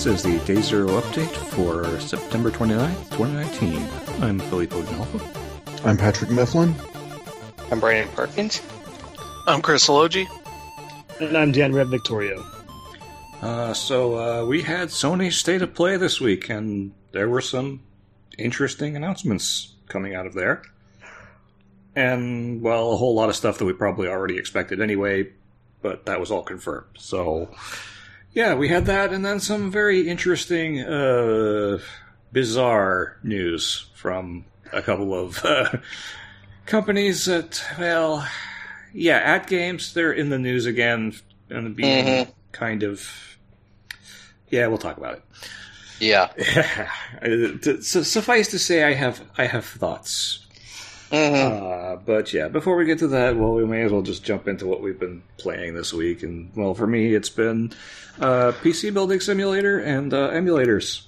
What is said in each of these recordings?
This is the Day Zero update for September 29th, 2019. I'm Filippo Alpha. I'm Patrick Mifflin. I'm Brandon Perkins. I'm Chris Logi. And I'm Dan Red Victorio. Uh, so, uh, we had Sony State of Play this week, and there were some interesting announcements coming out of there. And, well, a whole lot of stuff that we probably already expected anyway, but that was all confirmed. So, yeah, we had that, and then some very interesting, uh, bizarre news from a couple of uh, companies that, well, yeah, at games they're in the news again, and being Mhm. kind of. Yeah, we'll talk about it. Yeah. Uh, suffice to say, I have I have thoughts. Hmm Uh, but yeah, before we get to that, well, we may as well just jump into what we've been playing this week. And well, for me, it's been uh, PC building simulator and uh, emulators.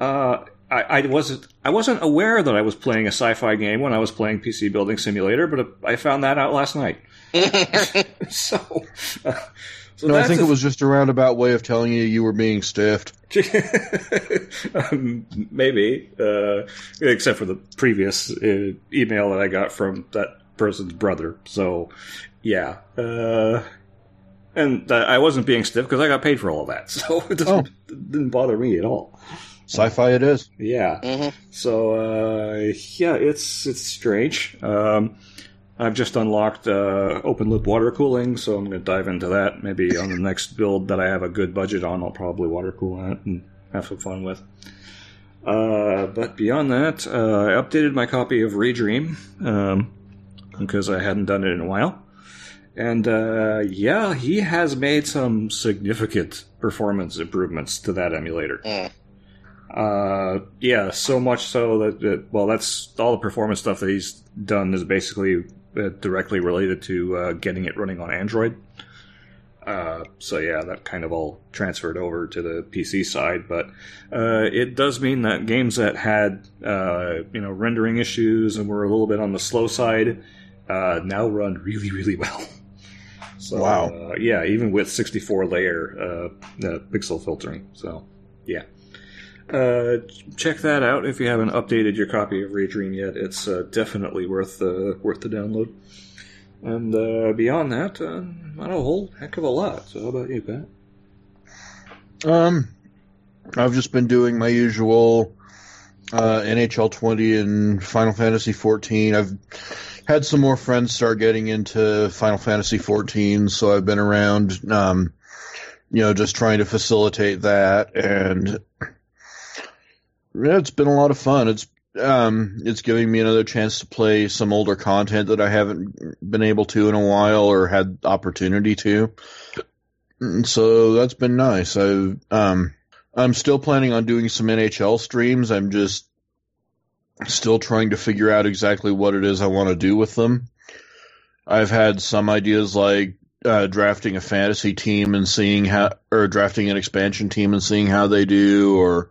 Uh, I, I wasn't I wasn't aware that I was playing a sci-fi game when I was playing PC building simulator, but I found that out last night. so, uh, so No, I think a- it was just a roundabout way of telling you you were being stiffed. um, maybe, uh, except for the previous uh, email that I got from that person's brother. So, yeah, uh, and uh, I wasn't being stiff because I got paid for all of that, so it doesn't it didn't bother me at all. Sci-fi it is. Yeah. hmm So uh, yeah, it's it's strange. Um, I've just unlocked uh, open loop water cooling, so I'm going to dive into that. Maybe on the next build that I have a good budget on, I'll probably water cool that and have some fun with. Uh, but beyond that, uh, I updated my copy of Redream um, because I hadn't done it in a while. And uh, yeah, he has made some significant performance improvements to that emulator. Mm. Uh, yeah, so much so that, that well, that's all the performance stuff that he's done is basically directly related to uh, getting it running on Android. Uh, so yeah, that kind of all transferred over to the PC side, but uh, it does mean that games that had uh, you know rendering issues and were a little bit on the slow side uh, now run really, really well. So, Wow. Uh, yeah, even with 64 layer uh, uh, pixel filtering. So, yeah. Uh, check that out if you haven't updated your copy of Redream yet. It's uh, definitely worth uh, worth the download. And uh, beyond that, uh, not a whole heck of a lot. So, how about you, Pat? Um, I've just been doing my usual uh, NHL 20 and Final Fantasy 14. I've had some more friends start getting into Final Fantasy 14, so I've been around, um, you know, just trying to facilitate that, and it's been a lot of fun. It's um, it's giving me another chance to play some older content that I haven't been able to in a while or had opportunity to. So that's been nice. I um I'm still planning on doing some NHL streams. I'm just still trying to figure out exactly what it is I want to do with them. I've had some ideas like uh, drafting a fantasy team and seeing how, or drafting an expansion team and seeing how they do, or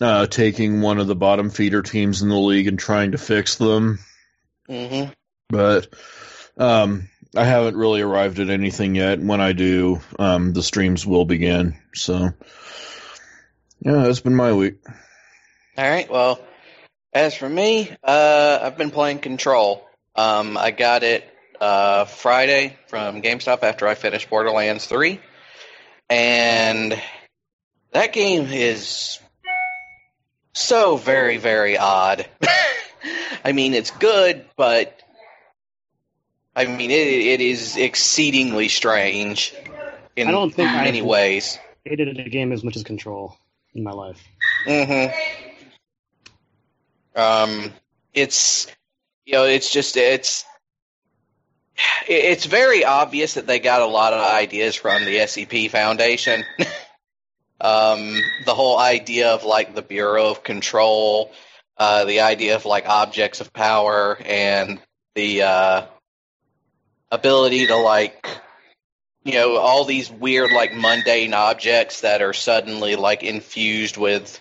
uh, taking one of the bottom feeder teams in the league and trying to fix them hmm but um, I haven't really arrived at anything yet. When I do, um, the streams will begin. So, yeah, that's been my week. All right. Well, as for me, uh, I've been playing Control. Um, I got it uh, Friday from GameStop after I finished Borderlands 3. And that game is so very, very odd. I mean, it's good, but I mean, it, it is exceedingly strange in I don't think many I've- ways. Hated a game as much as Control in my life. Mm-hmm. Um, it's you know, it's just it's it's very obvious that they got a lot of ideas from the SCP Foundation. um, the whole idea of like the Bureau of Control, uh, the idea of like objects of power, and the uh, ability to like you know all these weird like mundane objects that are suddenly like infused with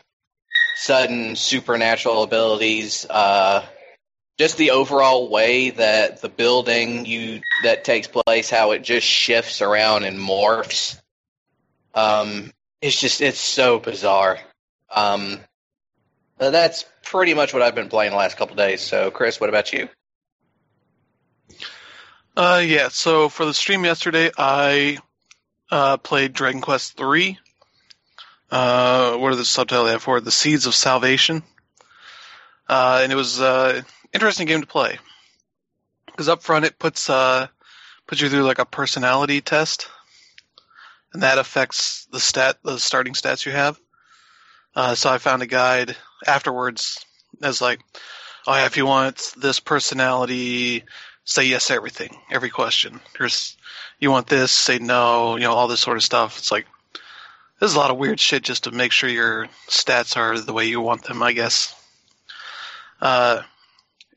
sudden supernatural abilities uh just the overall way that the building you that takes place how it just shifts around and morphs. Um it's just it's so bizarre. Um, that's pretty much what I've been playing the last couple days. So, Chris, what about you? Uh, yeah. So for the stream yesterday, I uh, played Dragon Quest Three. Uh, what are the subtitle they have for it? The Seeds of Salvation. Uh, and it was uh, interesting game to play because up front it puts uh puts you through like a personality test, and that affects the stat the starting stats you have. Uh, so I found a guide afterwards as like, oh yeah, if you want this personality, say yes to everything, every question. There's you want this, say no, you know all this sort of stuff. It's like there's a lot of weird shit just to make sure your stats are the way you want them, I guess. Uh,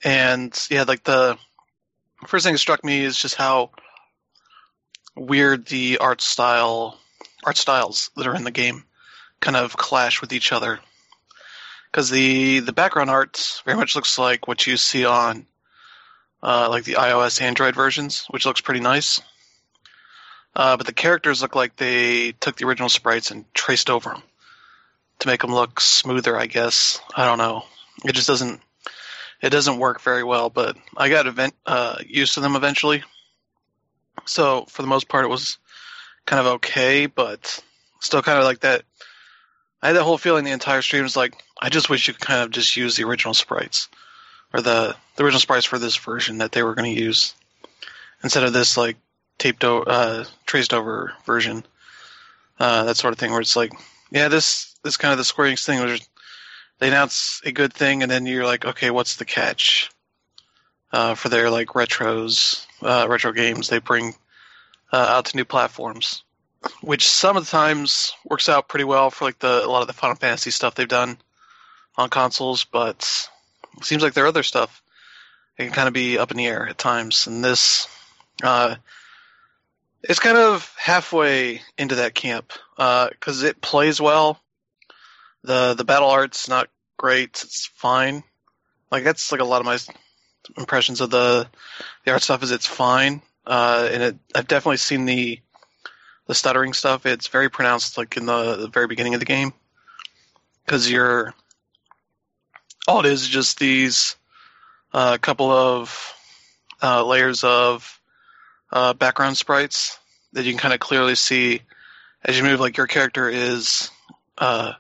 and yeah, like the first thing that struck me is just how weird the art style art styles that are in the game kind of clash with each other because the the background art very much looks like what you see on uh, like the iOS Android versions, which looks pretty nice. Uh, but the characters look like they took the original sprites and traced over them to make them look smoother. I guess I don't know. It just doesn't it doesn't work very well. But I got event, uh, used to them eventually. So for the most part, it was kind of okay, but still kind of like that. I had that whole feeling the entire stream was like, I just wish you could kind of just use the original sprites or the the original sprites for this version that they were going to use instead of this like taped o- uh, traced over version. Uh, that sort of thing where it's like, yeah, this this kind of the Square Enix thing where they announce a good thing and then you're like, okay, what's the catch? Uh, for their like retros, uh, retro games they bring uh, out to new platforms, which some of the times works out pretty well for like the a lot of the Final Fantasy stuff they've done on consoles, but it seems like their other stuff it can kind of be up in the air at times. And this, uh, it's kind of halfway into that camp because it plays well. the The battle art's not great; it's fine. Like that's like a lot of my impressions of the the art stuff is it's fine, uh, and it, I've definitely seen the the stuttering stuff. It's very pronounced, like in the, the very beginning of the game, because you're all it is is just these uh, couple of uh, layers of uh, background sprites that you can kind of clearly see as you move. Like your character is uh,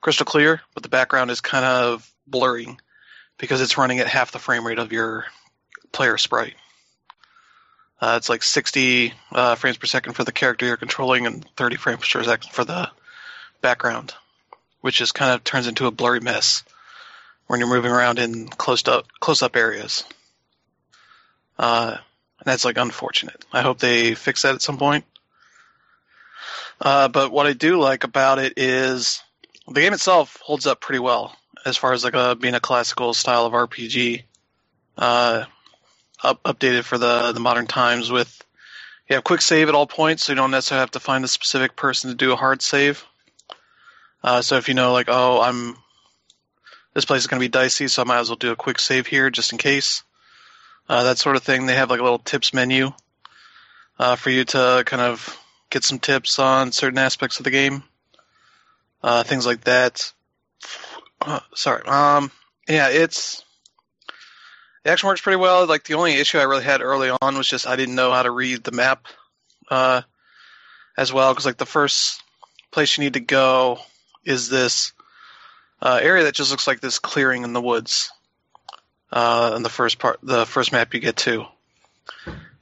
crystal clear, but the background is kind of blurring because it's running at half the frame rate of your player sprite. Uh, it's like 60 uh, frames per second for the character you're controlling and 30 frames per second for the background, which just kind of turns into a blurry mess when you're moving around in close up close up areas. Uh, and that's like unfortunate. I hope they fix that at some point. Uh, but what I do like about it is the game itself holds up pretty well as far as like a, being a classical style of RPG. Uh, up, updated for the the modern times with you have quick save at all points, so you don't necessarily have to find a specific person to do a hard save. Uh, so if you know, like, oh, I'm this place is going to be dicey, so I might as well do a quick save here just in case. Uh, that sort of thing. They have like a little tips menu uh, for you to kind of get some tips on certain aspects of the game, uh, things like that. Uh, sorry. Um. Yeah, it's the action works pretty well. Like the only issue I really had early on was just I didn't know how to read the map uh, as well because like the first place you need to go is this uh, area that just looks like this clearing in the woods. Uh, in the first part, the first map you get to,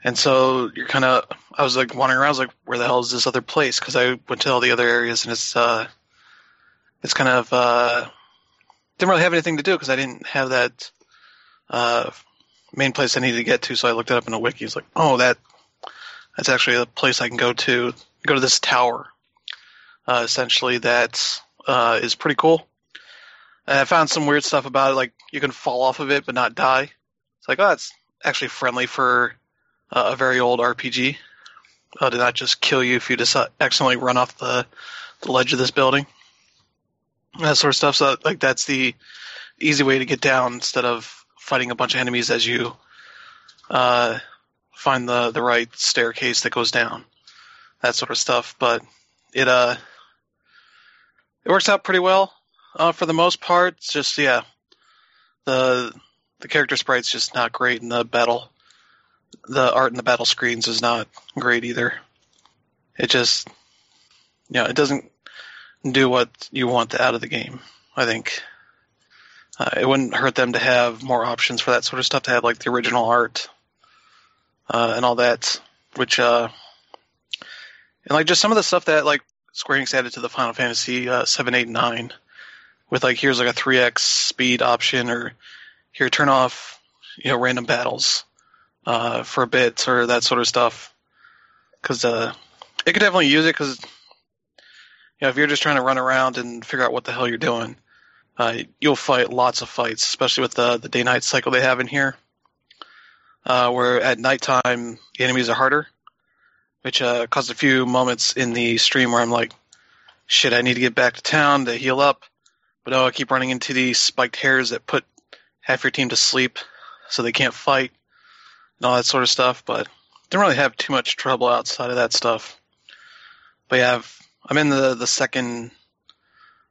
and so you're kind of. I was like wandering around. I was like, where the hell is this other place? Because I went to all the other areas, and it's uh, it's kind of uh, didn't really have anything to do because I didn't have that uh, main place I needed to get to. So I looked it up in a wiki. It's like, oh, that that's actually a place I can go to. Go to this tower, uh, essentially. That uh, is pretty cool. And I found some weird stuff about it, like you can fall off of it but not die. It's like, oh, that's actually friendly for uh, a very old RPG. Uh, to not just kill you if you just accidentally run off the, the ledge of this building. That sort of stuff. So, like, that's the easy way to get down instead of fighting a bunch of enemies as you uh, find the, the right staircase that goes down. That sort of stuff. But it, uh, it works out pretty well uh, for the most part. It's just yeah, the the character sprite's just not great in the battle. The art in the battle screens is not great either. It just yeah, it doesn't do what you want out of the game. I think uh, it wouldn't hurt them to have more options for that sort of stuff. To have like the original art uh, and all that, which uh, and like just some of the stuff that like Square Enix added to the Final Fantasy uh, seven, eight, nine, with like here's like a three x speed option, or here turn off you know random battles uh, for a bit or that sort of stuff. Because uh, it could definitely use it because know if you're just trying to run around and figure out what the hell you're doing, uh, you'll fight lots of fights, especially with the the day night cycle they have in here. Uh, where at nighttime the enemies are harder, which uh, caused a few moments in the stream where I'm like, shit, I need to get back to town to heal up. But oh, I keep running into these spiked hares that put half your team to sleep so they can't fight and all that sort of stuff. But didn't really have too much trouble outside of that stuff. But yeah, I've, I'm in the, the second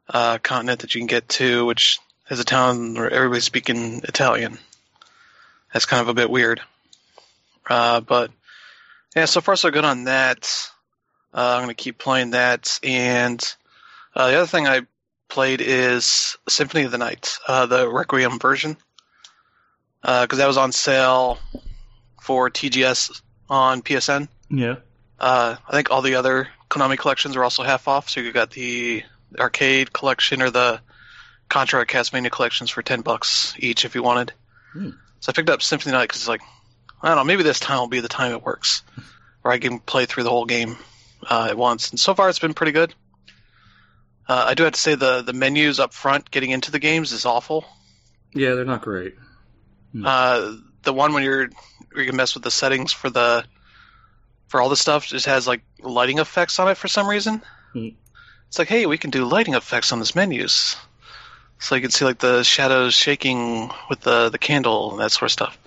uh, continent that you can get to, which is a town where everybody's speaking Italian. That's kind of a bit weird. Uh, but yeah, so far so good on that. Uh, I'm going to keep playing that. And uh, the other thing I played is Symphony of the Night, uh, the Requiem version, because that was on sale for TGS on PSN. Yeah. Uh, I think all the other Konami collections are also half off, so you got the arcade collection or the Contra Castlevania collections for ten bucks each if you wanted. Hmm. So I picked up Symphony Night because it's like I don't know, maybe this time will be the time it works, where I can play through the whole game uh, at once. And so far, it's been pretty good. Uh, I do have to say the the menus up front getting into the games is awful. Yeah, they're not great. Uh, the one when you're you can mess with the settings for the for all the stuff just has like lighting effects on it for some reason. Hmm. It's like, hey, we can do lighting effects on this menus, so you can see like the shadows shaking with the the candle and that sort of stuff.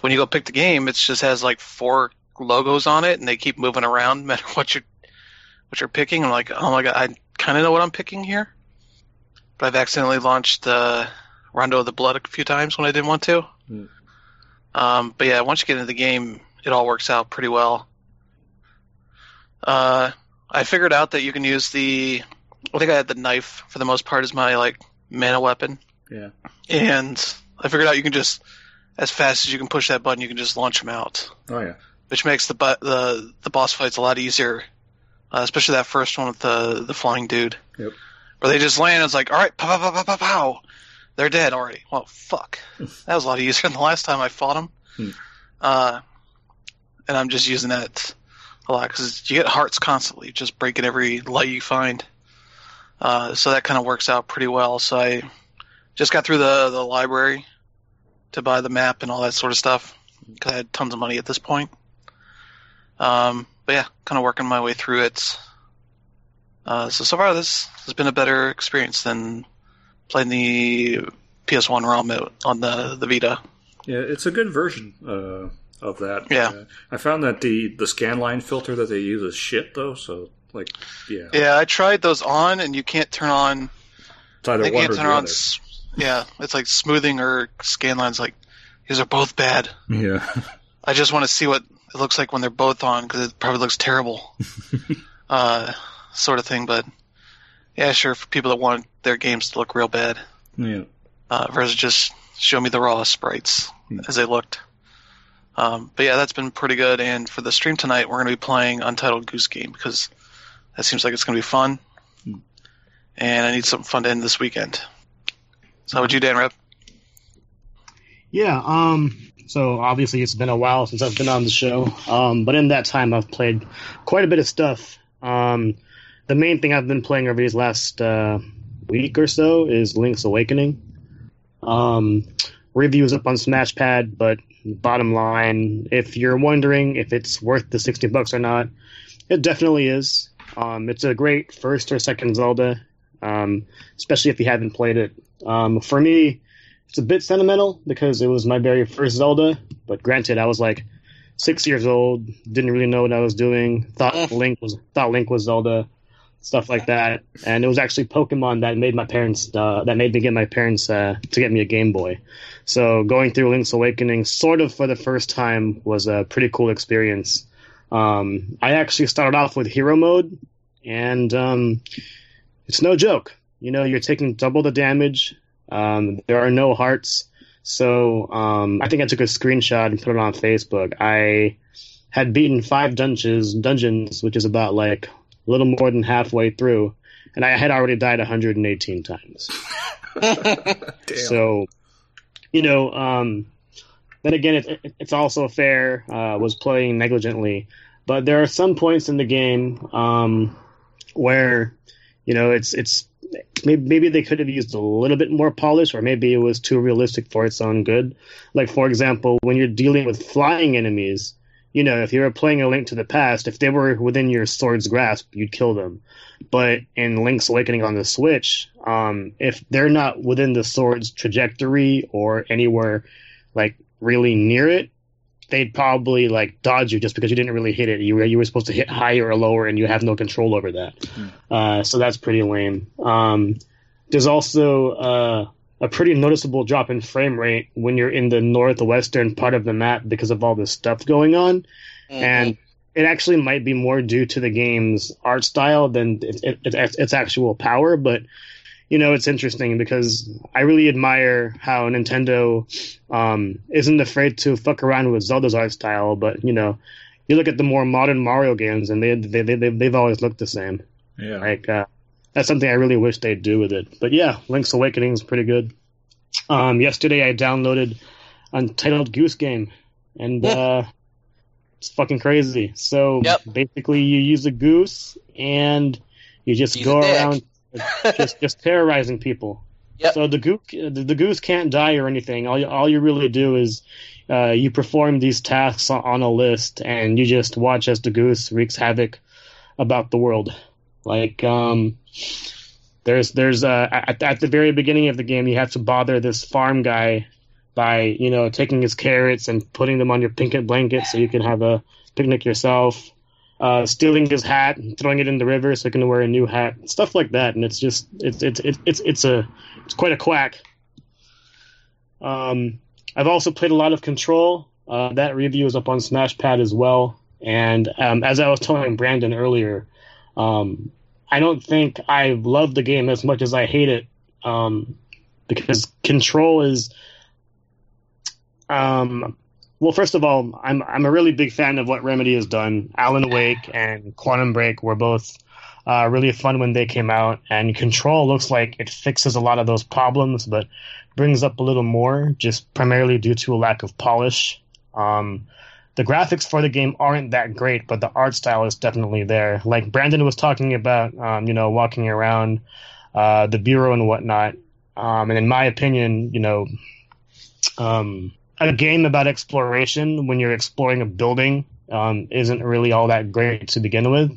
When you go pick the game, it just has like four logos on it, and they keep moving around no matter what you're what you're picking. I'm like, oh my god, I kind of know what I'm picking here, but I've accidentally launched uh, Rondo of the Blood a few times when I didn't want to. Hmm. Um, but yeah, once you get into the game, it all works out pretty well. Uh, I figured out that you can use the. I think I had the knife for the most part as my like mana weapon, Yeah. and I figured out you can just, as fast as you can push that button, you can just launch them out, Oh yeah. which makes the bu- the the boss fights a lot easier, uh, especially that first one with the the flying dude. Yep. Where they just land, and it's like, all right, pow, pow, pow, pow, pow, pow. They're dead already. Well, fuck. That was a lot easier than the last time I fought them. Hmm. Uh, and I'm just using that a lot because you get hearts constantly, just breaking every light you find. Uh, so that kind of works out pretty well. So I just got through the the library to buy the map and all that sort of stuff because I had tons of money at this point. Um, but yeah, kind of working my way through it. Uh, so so far this has been a better experience than playing the PS1 ROM on the the Vita. Yeah, it's a good version uh, of that. Yeah. Uh, I found that the the scan line filter that they use is shit though. So like, yeah, Yeah, I tried those on, and you can't turn on. it's either one can't or turn the on. other. Yeah, it's like smoothing or scan lines. Like these are both bad. Yeah. I just want to see what it looks like when they're both on because it probably looks terrible, uh, sort of thing. But yeah, sure, for people that want their games to look real bad, yeah. uh, versus just show me the raw sprites Hmm. as they looked. Um, but yeah, that's been pretty good. And for the stream tonight, we're going to be playing Untitled Goose Game because that seems like it's going to be fun. Hmm. And I need something fun to end this weekend. So, how would you, Dan Rep? Yeah, um, so obviously it's been a while since I've been on the show, um, but in that time I've played quite a bit of stuff. Um, the main thing I've been playing over these last uh, week or so is Link's Awakening. Um, reviews up on Smashpad, but bottom line, if you're wondering if it's worth the 60 bucks or not, it definitely is. Um, it's a great first or second Zelda, um, especially if you haven't played it. Um, for me, it's a bit sentimental because it was my very first Zelda, but granted, I was like six years old, didn't really know what I was doing. Thought. Link was thought Link was Zelda, stuff like that. And it was actually Pokemon that made my parents uh, that made me get my parents uh, to get me a Game Boy. So going through Link's Awakening, sort of for the first time, was a pretty cool experience. Um, I actually started off with Hero Mode, and um, it's no joke. You know, you're taking double the damage. Um, there are no hearts. So um, I think I took a screenshot and put it on Facebook. I had beaten five dungeons, dungeons, which is about like a little more than halfway through, and I had already died 118 times. So, you know, um, then again, it, it, it's also fair. Uh, was playing negligently, but there are some points in the game um, where, you know, it's it's maybe, maybe they could have used a little bit more polish, or maybe it was too realistic for its own good. Like for example, when you're dealing with flying enemies, you know, if you were playing a Link to the Past, if they were within your sword's grasp, you'd kill them. But in Link's Awakening on the Switch, um, if they're not within the sword's trajectory or anywhere like really near it, they'd probably like dodge you just because you didn't really hit it. You were you were supposed to hit higher or lower, and you have no control over that. Uh, so that's pretty lame. Um, there's also uh, a pretty noticeable drop in frame rate when you're in the northwestern part of the map because of all this stuff going on, and it actually might be more due to the game's art style than its, its, its actual power. But you know, it's interesting because I really admire how Nintendo um, isn't afraid to fuck around with Zelda's art style. But you know, you look at the more modern Mario games, and they they they they've always looked the same. yeah. Like uh, that's something I really wish they'd do with it. But yeah, Link's Awakening is pretty good. Um, yesterday I downloaded Untitled Goose Game, and uh, it's fucking crazy. So Yep. basically, you use a goose and you just go around just just terrorizing people. Yep. So the goose the, goose can't die or anything. All you, all you really do is uh, you perform these tasks on, on a list, and you just watch as the goose wreaks havoc about the world. Like um, there's there's uh, at, at the very beginning of the game, you have to bother this farm guy by you know taking his carrots and putting them on your picnic blanket so you can have a picnic yourself. Uh, stealing his hat and throwing it in the river so he can wear a new hat, stuff like that, and it's just it's it's it's it's, it's a it's quite a quack. Um, I've also played a lot of Control. Uh, that review is up on Smashpad as well. And um, as I was telling Brandon earlier, um, I don't think I love the game as much as I hate it um, because Control is. Um, well, first of all, I'm I'm a really big fan of what Remedy has done. Alan Wake and Quantum Break were both uh, really fun when they came out, and Control looks like it fixes a lot of those problems, but brings up a little more, just primarily due to a lack of polish. Um, the graphics for the game aren't that great, but the art style is definitely there. Like Brandon was talking about, um, you know, walking around uh, the bureau and whatnot. Um, and in my opinion, you know, um, a game about exploration when you're exploring a building um, isn't really all that great to begin with.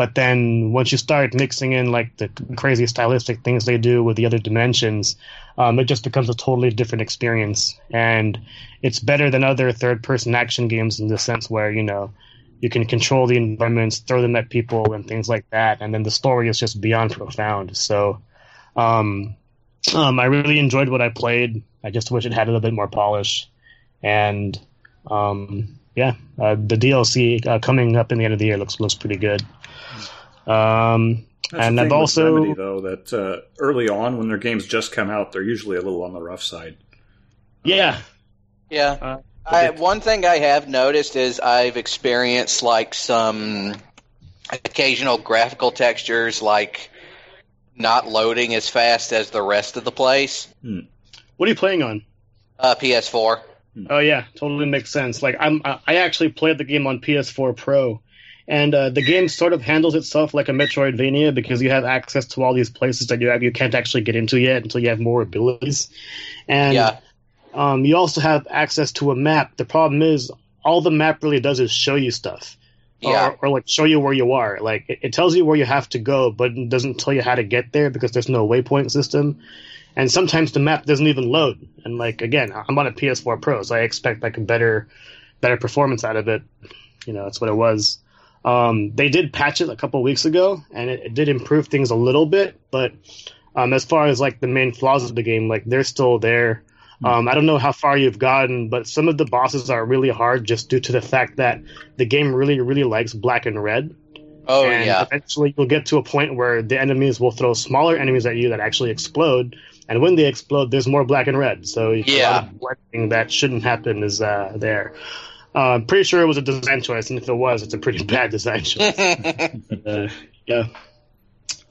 But then once you start mixing in like the crazy stylistic things they do with the other dimensions, um, it just becomes a totally different experience. And it's better than other third person action games in the sense where, you know, you can control the environments, throw them at people, and things like that. And then the story is just beyond profound. So um, um, I really enjoyed what I played. I just wish it had a little bit more polish. And um, yeah, uh, the DLC uh, coming up in the end of the year looks looks pretty good. Um, That's and the I've thing with also Remedy, though that uh, early on when their games just come out, they're usually a little on the rough side. yeah, Yeah. Uh, I, one thing I have noticed is I've experienced like some occasional graphical textures like not loading as fast as the rest of the place. what are you playing on? Uh, PS4. Oh yeah, totally makes sense. Like I'm, I I actually played the game on PS4 Pro, and uh, the game sort of handles itself like a Metroidvania because you have access to all these places that you have you can't actually get into yet until you have more abilities, and Yeah. um, you also have access to a map. The problem is all the map really does is show you stuff. Yeah. Or, or like show you where you are. Like it, it tells you where you have to go, but it doesn't tell you how to get there because there's no waypoint system. And sometimes the map doesn't even load. And like again, I'm on a PS4 Pro, so I expect like a better, better performance out of it. You know, that's what it was. Um, they did patch it a couple weeks ago, and it, it did improve things a little bit. But um, as far as like the main flaws of the game, like they're still there. Um, I don't know how far you've gotten, but some of the bosses are really hard just due to the fact that the game really, really likes black and red. Oh and yeah. eventually you'll get to a point where the enemies will throw smaller enemies at you that actually explode. And when they explode, there's more black and red. So you Yeah. blending that shouldn't happen is uh, there. Uh, I'm pretty sure it was a design choice, and if it was, it's a pretty bad design choice. uh, yeah.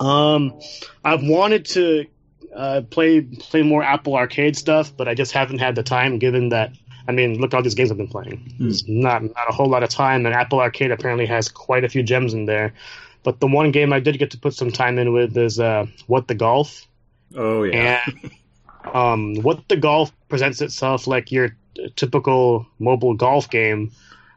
Um, I've wanted to uh, play play more Apple Arcade stuff, but I just haven't had the time. Given that, I mean, look at all these games I've been playing. It's not not a whole lot of time, and Apple Arcade apparently has quite a few gems in there. But the one game I did get to put some time in with is uh, What the Golf. Oh yeah. And um, what the golf presents itself like your typical mobile golf game,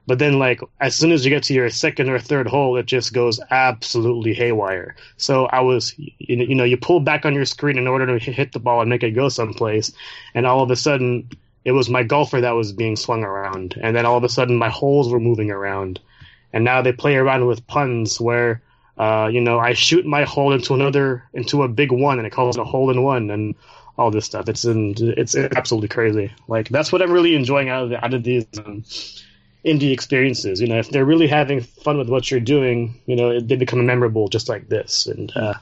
but then like as soon as you get to your second or third hole, it just goes absolutely haywire. So I was, you know, you pull back on your screen in order to hit the ball and make it go someplace, and all of a sudden it was my golfer that was being swung around, and then all of a sudden my holes were moving around, and now they play around with puns where uh, you know, I shoot my hole into another into a big one, and it calls it a hole in one, and all this stuff. It's in, it's absolutely crazy. Like that's what I'm really enjoying out of the, out of these um, indie experiences. You know, if they're really having fun with what you're doing, you know, they become memorable just like this. And uh,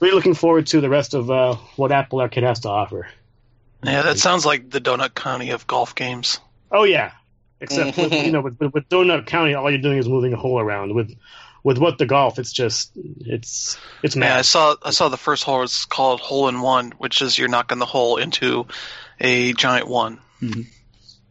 really looking forward to the rest of uh, what Apple Arcade has to offer. Yeah, that sounds like the Donut County of golf games. Oh yeah, except with, you know, with, with, with Donut County, all you're doing is moving a hole around. With with what the golf, it's just it's it's Yeah, I saw I saw the first hole is called hole in one, which is you're knocking the hole into a giant one Mhm.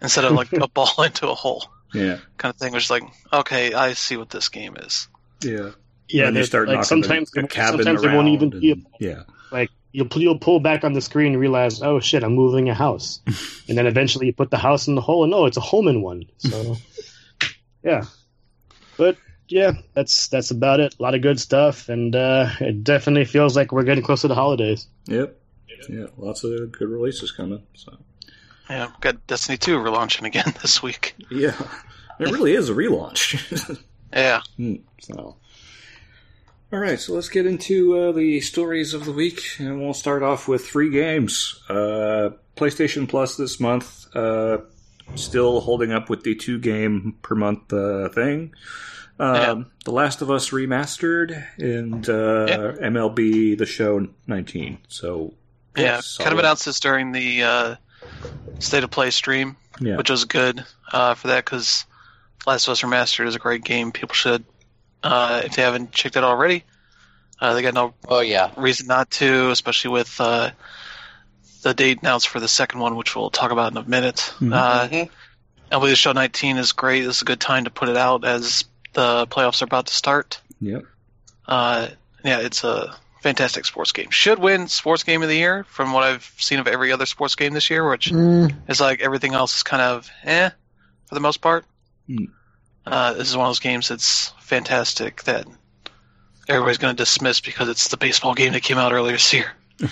instead of like a ball into a hole Yeah. kind of thing. Which is like, okay, I see what this game is. Yeah. yeah, Then you they're- start like sometimes the, the cabin sometimes around. they won't even be and- yeah. like you'll you'll pull back on the screen and realize, oh shit, I'm moving a house, and then eventually you put the house in the hole, and oh, it's a home in one. So, yeah, but yeah, that's that's about it. A lot of good stuff, and uh, it definitely feels like we're getting close to the holidays. Yep. Yeah. Lots of good releases coming. So. Yeah, we've got Destiny 2 relaunching again this week. Yeah. It really is a relaunch. Yeah. Hmm, so. All right, so let's get into uh, the stories of the week, and we'll start off with three games. Uh, PlayStation Plus this month, uh, still holding up with the two game per month uh, thing. Um, Yeah. The Last of Us remastered and uh, Yeah. MLB The Show 19. So Yeah, solid. kind of announced this during the uh, State of Play stream, Yeah. which was good uh, for that because Last of Us Remastered is a great game. People should, uh, if they haven't checked it already, uh, they got no oh yeah. reason not to, especially with uh, the date announced for the second one, which we'll talk about in a minute. Mhm. Uh, Mhm. MLB The Show 19 is great. This is a good time to put it out as the playoffs are about to start. Yep. Uh, yeah, it's a fantastic sports game. Should win sports game of the year from what I've seen of every other sports game this year, which Mm, is like everything else is kind of eh for the most part. Hmm. Uh, this is one of those games that's fantastic that everybody's going to dismiss because it's the baseball game that came out earlier this year.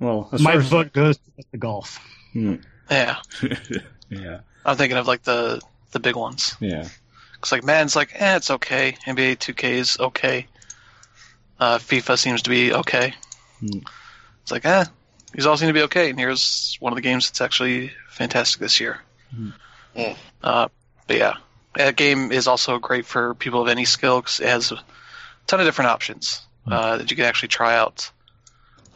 Well, My far as- vote goes to the golf. Hmm. Yeah, yeah. I'm thinking of like the the big ones. Yeah. Because like Madden's like, eh, it's okay. NBA 2K is okay. Uh, FIFA seems to be okay. Hmm. It's like, eh, these all seem to be okay. And here's one of the games that's actually fantastic this year. Hmm. Hmm. Uh, but yeah, that game is also great for people of any skill because it has a ton of different options uh, that you can actually try out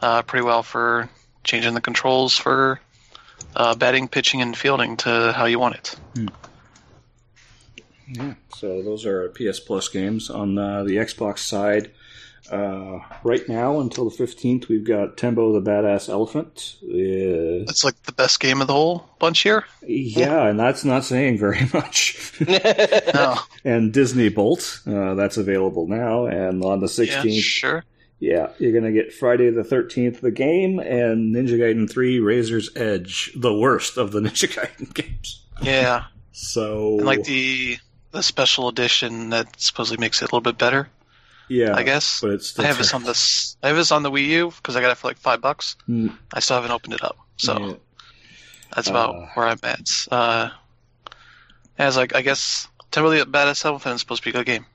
uh, pretty well for changing the controls for uh, batting, pitching, and fielding to how you want it. Yeah, so those are PS Plus games. On uh, the Xbox side, uh, right now until the 15th, we've got Tembo the Badass Elephant. Uh, It's like the best game of the whole bunch here. yeah, and that's not saying very much. No. and Disney Bolt, uh, that's available now. And on the Yeah, 16th, sure. yeah, you're going to get Friday the 13th, the game, and Ninja Gaiden 3 Razor's Edge, the worst of the Ninja Gaiden games. Yeah, So, and like the the special edition that supposedly makes it a little bit better. yeah, I guess. But it's I have this on this. I have this on the Wii U because I got it for like five bucks. Hmm. I still haven't opened it up, so Yeah. that's about Uh. where I'm at. Uh, as like I guess Tembo the Badass Elephant is supposed to be a good game.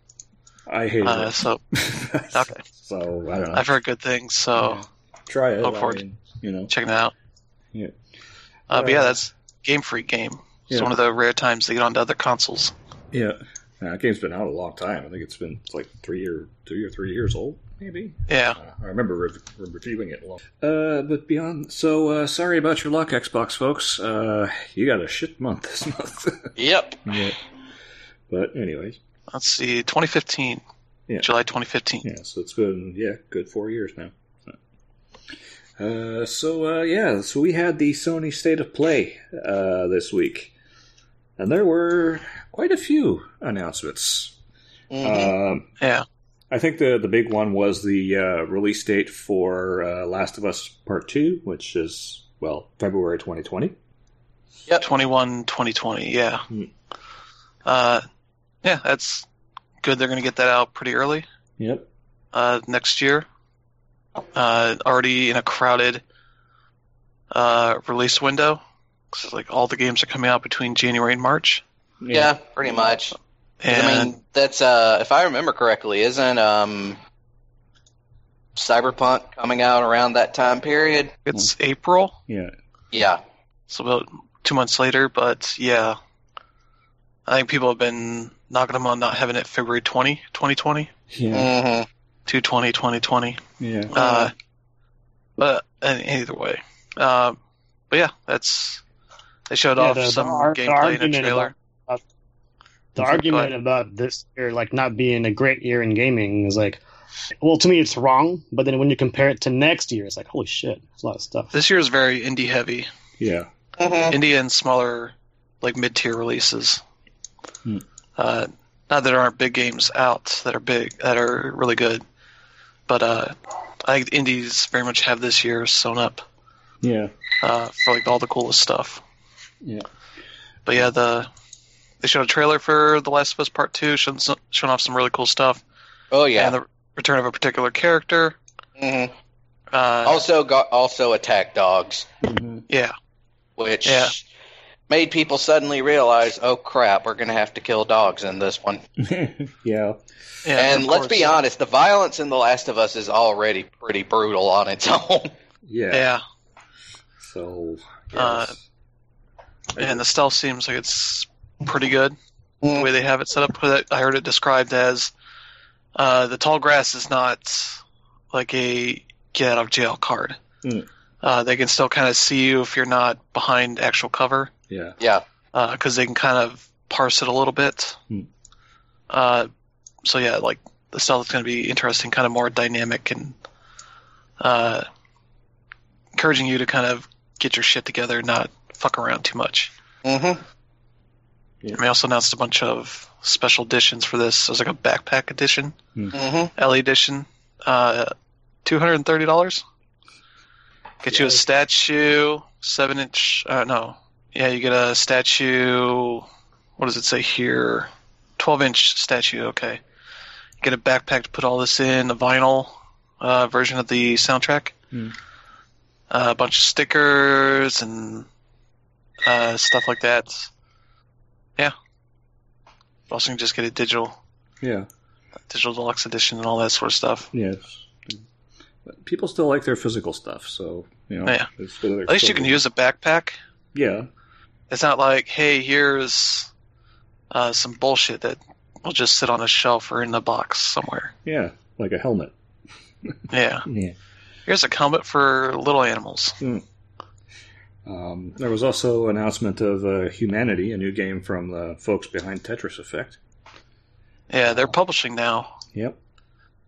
I hate Uh, it. so okay. So I don't know. I've heard good things, so Yeah. Try it. Look I forward mean, you know. checking it out. Yeah. Uh, but yeah, Uh, that's Game Freak game. It's Yeah. one of the rare times they get onto other consoles. Yeah. Yeah, that game's been out a long time. I think it's been it's like three or two or three years old, maybe. Yeah. Uh, I remember re- re- reviewing it long. Uh, but beyond, so uh, sorry about your luck, Xbox folks. Uh, you got a shit month this month. Yep. yeah. But anyways, Let's see, 2015, Yeah. July 2015. yeah. So it's been yeah, good four years now. Uh, so uh, yeah, so we had the Sony State of Play uh, this week, and there were quite a few announcements. Mhm. Um, Yeah. I think the the big one was the uh, release date for uh, Last of Us Part Two, which is well February 2020. Yeah, 21, 2020. Yeah. Hmm. Uh, yeah, that's good. They're going to get that out pretty early Yep. uh, next year. Uh, already in a crowded uh, release window. 'Cause, like all the games are coming out between January and March. yeah, pretty much. And I mean, that's uh, if I remember correctly, isn't um, Cyberpunk coming out around that time period? it's April, Yeah. Yeah. so about two months later. But yeah, I think people have been knocking them on not having it February 20, 2020, Yeah. hmm 220, 2020. Yeah. Uh, but uh, either way, uh, but yeah, that's they showed Yeah, off the- the some ar- the gameplay in a argument trailer. The argument ahead. about this year like not being a great year in gaming is like, well, to me it's wrong. But then when you compare it to next year, it's like, holy shit, there's a lot of stuff. This year is very indie heavy, Yeah. hmm indie and smaller, like mid tier releases. Hmm. Uh, not that there aren't big games out that are big that are really good, but uh, I think indies very much have this year sewn up Yeah. uh, for like all the coolest stuff. Yeah. But yeah, the they showed a trailer for The Last of Us Part Two, showing showing off some really cool stuff, Oh yeah. and the return of a particular character. hmm Uh, Also got also attack dogs, Mhm. yeah, which Yeah. made people suddenly realize, oh crap, we're gonna have to kill dogs in this one. yeah. yeah. and let's be course. honest, the violence in The Last of Us is already pretty brutal on its own. Yeah. Yeah, So. Uh, yes. And the stealth seems like it's pretty good. The Mm. way they have it set up, But I heard it described as uh, the tall grass is not like a get out of jail card. Hmm. Uh, they can still kind of see you if you're not behind actual cover. yeah. yeah. because they can kind of parse it a little bit. Hmm. Uh, so yeah, like the stealth is going to be interesting, kind of more dynamic and uh, encouraging you to kind of get your shit together, not fuck around too much. hmm And they also announced a bunch of special editions for this. There's like a backpack edition, hmm LE edition, uh, two hundred and thirty dollars. Get you a statue, seven inch. Uh, no, yeah, you get a statue. What does it say here? Twelve inch statue. Okay. Get a backpack to put all this in. A vinyl uh, version of the soundtrack. Hmm. Uh, a bunch of stickers and uh, stuff like that. Yeah. Also, you can just get a digital Yeah. digital deluxe edition and all that sort of stuff. Yes. But people still like their physical stuff, so you know. Yeah. it's good that At least you can use a backpack. Yeah. It's not like, hey, here's uh, some bullshit that will just sit on a shelf or in a box somewhere. Yeah. Like a helmet. Yeah. Yeah. Here's a helmet for little animals. Um, there was also announcement of uh, Humanity, a new game from the folks behind Tetris Effect. Yeah, they're publishing now. Yep.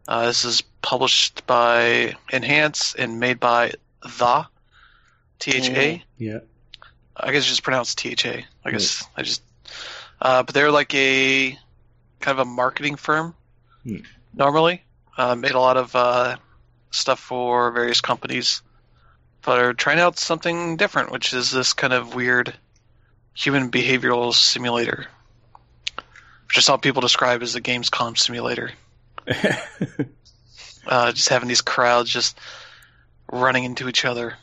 Uh, this is published by Enhance and made by The T H A. Yeah. I guess it's just pronounced T H A. I guess I just. Uh, but they're like a kind of a marketing firm. Hmm. Normally, uh, made a lot of uh, stuff for various companies, are trying out something different, which is this kind of weird human behavioral simulator, which I saw people describe as a Gamescom simulator. Uh, just having these crowds just running into each other,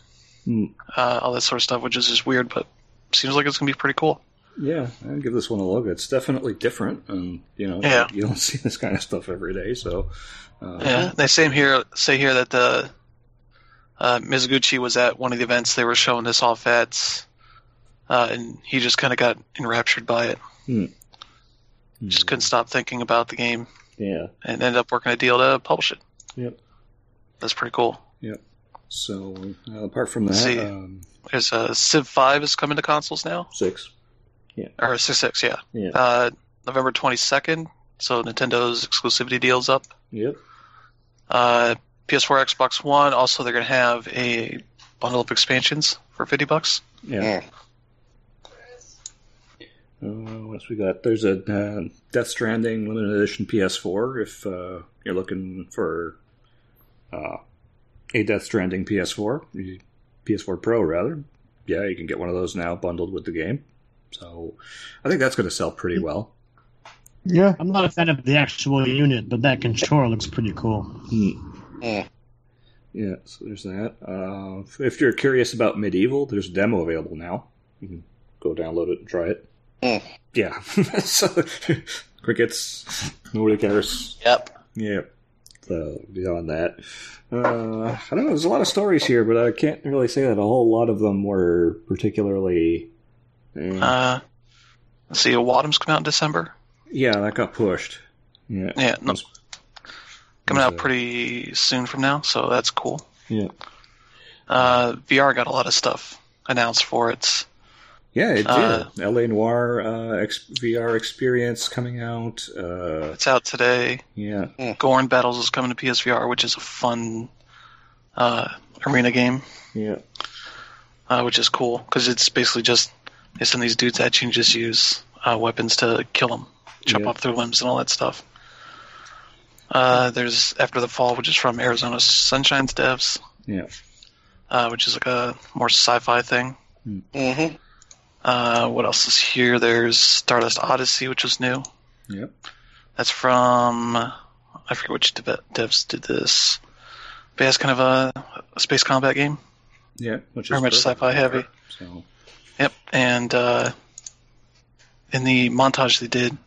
Hmm. uh, all that sort of stuff, which is just weird, but seems like it's gonna be pretty cool. Yeah, I'd give this one a look. It's definitely different, and you know, Yeah. you don't see this kind of stuff every day. So, uh, Yeah, they say here say here that the uh, Mizuguchi was at one of the events they were showing this off at, uh, and he just kind of got enraptured by it. Just couldn't stop thinking about the game, Yeah. and ended up working a deal to publish it. Yep. That's pretty cool. Yep. So, uh, apart from that, See. um, There's uh, Civ Five is coming to consoles now, six. Yeah. or Six Six, yeah. Yeah. Uh, November 22nd. So Nintendo's exclusivity deal's up. Yep. Uh, PS4, Xbox One. Also, they're gonna have a bundle of expansions for 50 bucks. Yeah. Uh, what else we got? There's a uh, Death Stranding limited edition PS4. If uh, you're looking for uh, a Death Stranding PS4, PS4 Pro rather, yeah, you can get one of those now bundled with the game. So I think that's going to sell pretty well. Yeah. I'm not a fan of the actual unit, but that controller looks pretty cool. Mm. Yeah, Yeah, so there's that. Uh, if you're curious about MediEvil, there's a demo available now. You can go download it and try it. Hmm. Yeah. so, crickets, nobody cares. Yep. Yep. So, beyond that, uh, I don't know. There's a lot of stories here, but I can't really say that a whole lot of them were particularly. eh. Uh, let's see, Wattam's come out in December. yeah, that got pushed. Yeah. Yeah, no, coming out pretty soon from now, so that's cool. Yeah. Uh, VR got a lot of stuff announced for it. Yeah, it did. Uh, LA Noire uh, X- VR experience coming out. Uh, It's out today. yeah. Gorn Battles is coming to PSVR, which is a fun uh, arena game, Yeah. uh, which is cool because it's basically just they send these dudes at you and just use uh, weapons to kill them, chop Yeah. off their limbs and all that stuff. Uh, there's After the Fall, which is from Arizona Sunshine's devs, Yeah. uh, which is like a more sci-fi thing. Mm-hmm. Uh, what else is here? There's Stardust Odyssey, which is new. Yep. That's from I forget which dev- devs did this, but yeah, it's kind of a, a space combat game. Yeah. Which is Very much sci-fi heavy. So Yep, and uh, in the montage they did,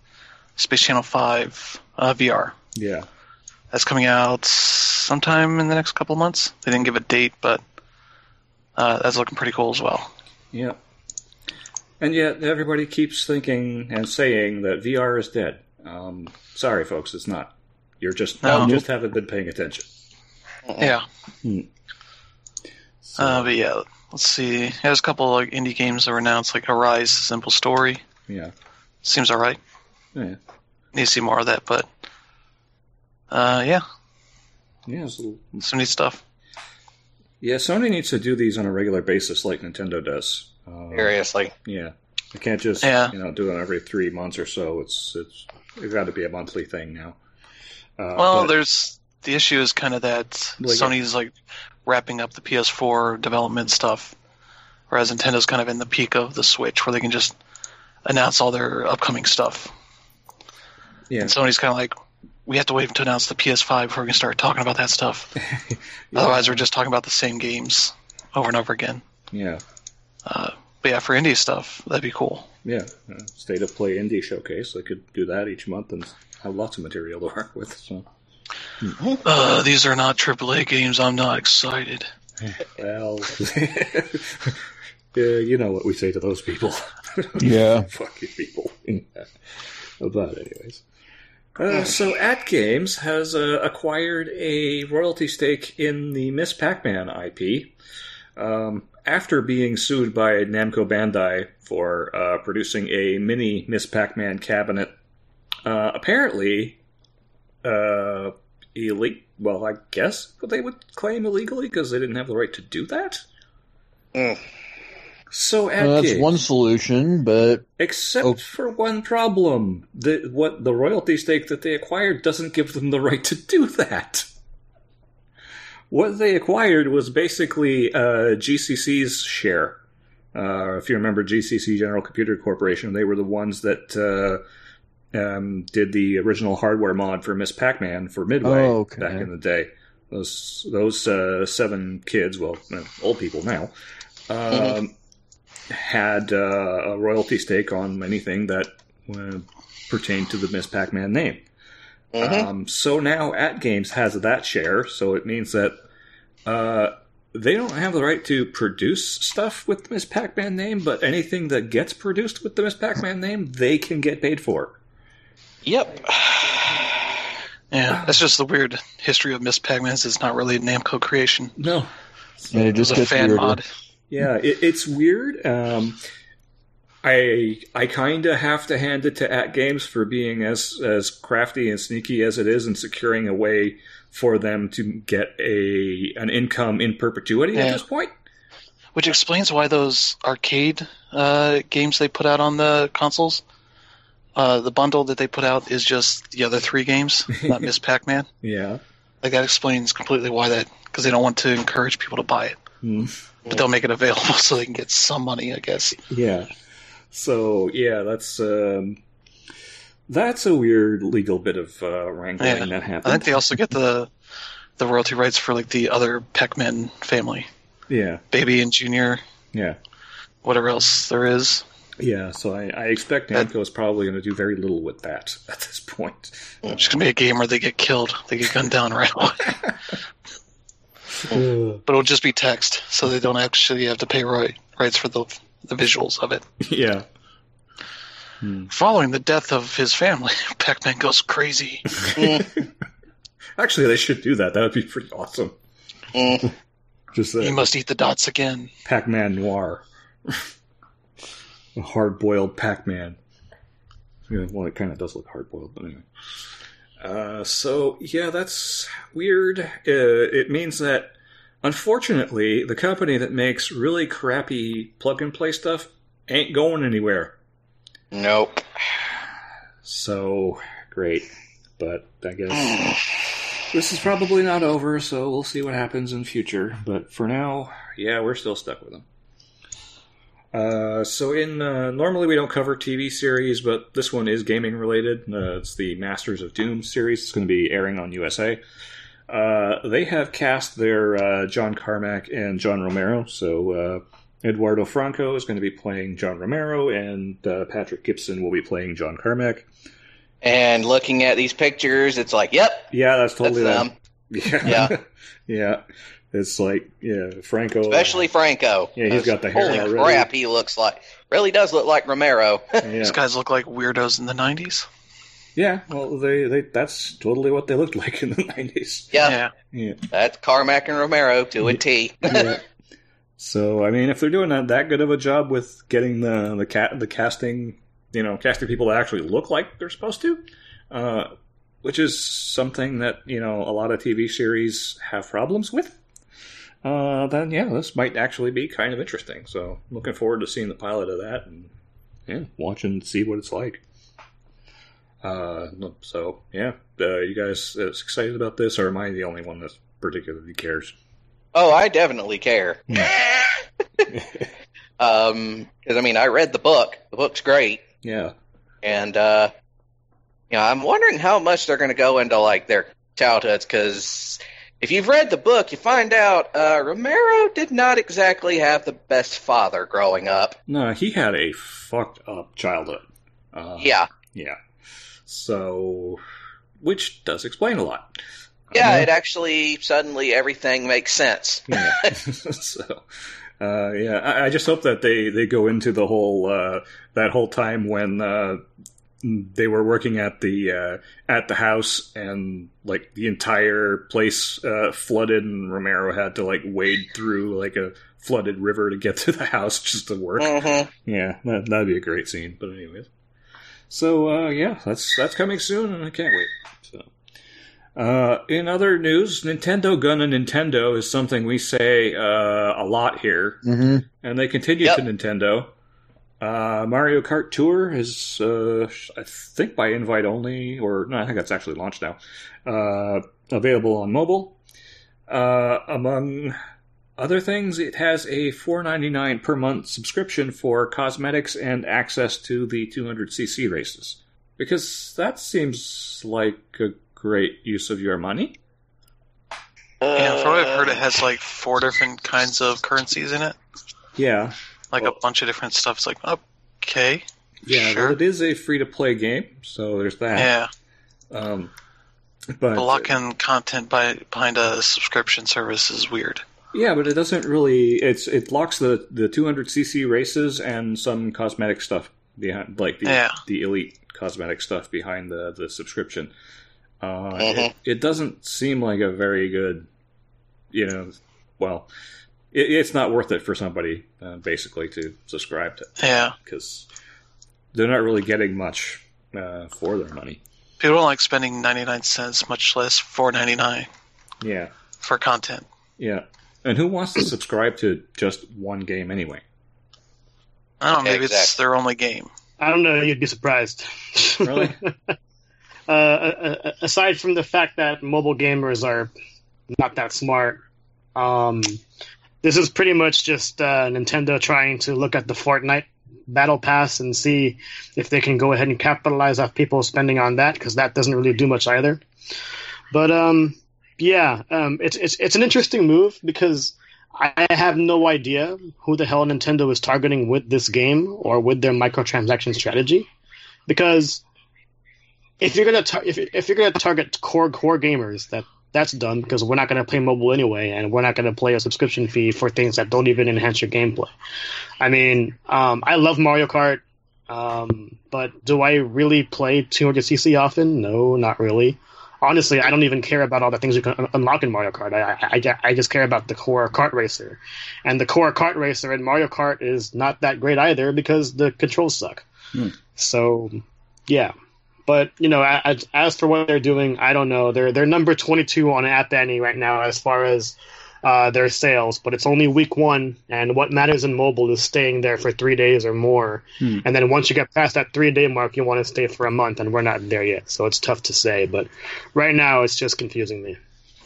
Space Channel Five uh, VR. Yeah. That's coming out sometime in the next couple of months. They didn't give a date, but uh, that's looking pretty cool as well. Yeah. And yet everybody keeps thinking and saying that VR is dead. Um, sorry, folks, it's not. You're just No. you just haven't been paying attention. Yeah. So, Uh, but yeah, let's see. There's a couple like indie games that were announced, like Arise: Simple Story. yeah. Seems alright. Yeah. Need to see more of that, but uh, yeah, Yeah, so- some neat stuff. yeah. Sony needs to do these on a regular basis, like Nintendo does. Uh, Seriously. Yeah, they can't just Yeah. you know do it every three months or so. It's it's it's got to be a monthly thing now. Uh, Well, but- there's the issue is kind of that Like- Sony's like wrapping up the PS4 development stuff, whereas Nintendo's kind of in the peak of the Switch, where they can just announce all their upcoming stuff. yeah, And Sony's kind of like, we have to wait to announce the PS5 before we can start talking about that stuff. Otherwise, we're just talking about the same games over and over again. yeah, Uh, but yeah, for indie stuff, that'd be cool. yeah. Uh, State of Play Indie Showcase. They could do that each month and have lots of material to work with. So, Uh, these are not AAA games. I'm not excited. well, yeah, you know what we say to those people. Yeah. Fuck you, people. but anyways. Uh, so, AtGames has uh, acquired a royalty stake in the Ms. Pac-Man IP um, after being sued by Namco Bandai for uh, producing a mini Ms. Pac-Man cabinet. Uh, apparently, uh, ille- Well, I guess what they would claim illegally because they didn't have the right to do that. Mm. So, At Well, that's Games, one solution, but Except Oh. for one problem. The what the royalty stake that they acquired doesn't give them the right to do that. What they acquired was basically uh, GCC's share. Uh, if you remember GCC General Computer Corporation, they were the ones that uh, um, did the original hardware mod for Ms. Pac-Man for Midway Oh, okay. back in the day. Those those uh, seven kids, well, uh, old people now. Um, had uh, a royalty stake on anything that uh, pertained to the Ms. Pac-Man name. Mhm. Um, so now AtGames has that share, so it means that uh, they don't have the right to produce stuff with the Ms. Pac-Man name, but anything that gets produced with the Ms. Pac-Man name, they can get paid for. Yep. Yeah, that's just the weird history of Ms. Pac-Man's. It's not really a Namco creation. No, And it It was just a gets fan weirder. mod. Yeah, it, it's weird. Um, I I kind of have to hand it to AtGames for being as as crafty and sneaky as it is, and securing a way for them to get a an income in perpetuity at this point. Which explains why those arcade uh, games they put out on the consoles, uh, the bundle that they put out is just the other three games, not Ms. Pac-Man. Yeah. Like that explains completely why that because they don't want to encourage people to buy it, Hmm. but they'll make it available so they can get some money, I guess. Yeah. So yeah, that's um, that's a weird legal bit of uh, wrangling Yeah. that I think they also get the the royalty rights for like the other Pac-Man family, yeah, Baby and Junior, yeah, whatever else there is. yeah. So I, I expect Namco is probably going to do very little with that at this point. It's gonna be a game where they get killed, they get gunned down right away. Ugh. but it'll just be text, so they don't actually have to pay right, rights for the the visuals of it. yeah. Following the death of his family, Pac-Man goes crazy. Actually, they should do that. That would be pretty awesome. Mm. Just he must eat the dots again. Pac-Man noir, a hard-boiled Pac-Man. Yeah, well, it kind of does look hard-boiled, but anyway. Uh, so yeah, that's weird. Uh, it means that, unfortunately, the company that makes really crappy plug-and-play stuff ain't going anywhere. Nope. So great, but I guess this is probably not over. So we'll see what happens in future. But for now, yeah, we're still stuck with them. Uh, so in uh, normally we don't cover TV series, but this one is gaming related. Uh, it's the Masters of Doom series. It's going to be airing on USA. Uh, they have cast their uh, John Carmack and John Romero. So uh, Eduardo Franco is going to be playing John Romero, and uh, Patrick Gibson will be playing John Carmack. And looking at these pictures, it's like, yep, Yeah, that's that's totally them. them. Yeah, Yeah. yeah. It's like yeah, Franco. Especially Franco. Yeah, he's got the hair Holy already. crap, he looks like. Really does look like Romero. Yeah. These guys look like weirdos in the '90s. Yeah. Well, they, they that's totally what they looked like in the nineties. yeah, Yeah. that's Carmack and Romero to a T. yeah. So I mean, if they're doing that, that good of a job with getting the the cat the casting, you know, casting people that actually look like they're supposed to, uh, which is something that you know a lot of TV series have problems with. Uh, then yeah, this might actually be kind of interesting. So looking forward to seeing the pilot of that and yeah, watch and see what it's like. Uh, so yeah, uh, you guys uh, excited about this, or am I the only one that particularly cares? Oh, I definitely care. Hmm. um, because I mean, I read the book. The book's great, Yeah. and uh, you know, I'm wondering how much they're going to go into like their childhoods. Because if you've read the book, you find out uh, Romero did not exactly have the best father growing up. No, he had a fucked up childhood. Uh, Yeah, Yeah. So, which does explain a lot. yeah. Uh, It actually suddenly everything makes sense. yeah. so, uh, yeah, I, I just hope that they, they go into the whole uh, that whole time when uh, they were working at the uh, at the house and like the entire place uh, flooded and Romero had to like wade through like a flooded river to get to the house just to work. hmm Yeah, that, that'd be a great scene. But anyways, so uh, yeah, that's that's coming soon, and I can't wait. So, uh, in other news, Nintendo Gun and Nintendo is something we say uh, a lot here, hmm and they continue Yep. to Nintendo. Uh, Mario Kart Tour is, uh, I think, by invite only, or no, I think that's actually launched now. Uh, available on mobile. Uh, among other things, it has a $4.99 per month subscription for cosmetics and access to the 200cc races. Because that seems like a great use of your money. Yeah, from what I've heard, it has like four different kinds of currencies in it. Yeah. like Well- a bunch of different stuff. It's like okay, Yeah, Sure. well, it is a free to play game, so there's that. yeah, Um, but but locking content by behind a subscription service is weird. Yeah, but it doesn't really. It's it locks the the 200cc races and some cosmetic stuff behind, like the Yeah. the elite cosmetic stuff behind the the subscription. Uh, Mhm. it, it doesn't seem like a very good, you know. Well, it, it's not worth it for somebody uh, basically to subscribe to Yeah, because they're not really getting much uh, for their money. people don't like spending ninety nine cents, much less four ninety nine Yeah. for content. Yeah. And who wants to subscribe to just one game anyway? I don't know, maybe it's their only game. I don't know. You'd be surprised. Really? uh, uh, aside from the fact that mobile gamers are not that smart, um, this is pretty much just uh, Nintendo trying to look at the Fortnite Battle Pass and see if they can go ahead and capitalize off people spending on that because that doesn't really do much either. But um, yeah, um, it's it's it's an interesting move because I have no idea who the hell Nintendo is targeting with this game or with their microtransaction strategy, because if you're gonna tar- if if you're gonna target core core gamers, that that's done because we're not gonna play mobile anyway, and we're not gonna play a subscription fee for things that don't even enhance your gameplay. I mean, um, I love Mario Kart, um, but do I really play 200cc often? No, not really honestly, I don't even care about all the things you can unlock in Mario Kart. I, I, I, just care about the core kart racer, and the core kart racer in Mario Kart is not that great either because the controls suck. Hmm. So, yeah. But you know, as, as for what they're doing, I don't know. They're they're number twenty two on App Annie right now as far as uh, their sales, but it's only week one, and what matters in mobile is staying there for three days or more. Hmm. And then once you get past that three day mark, you want to stay for a month, and we're not there yet. So it's tough to say, but right now it's just confusing me.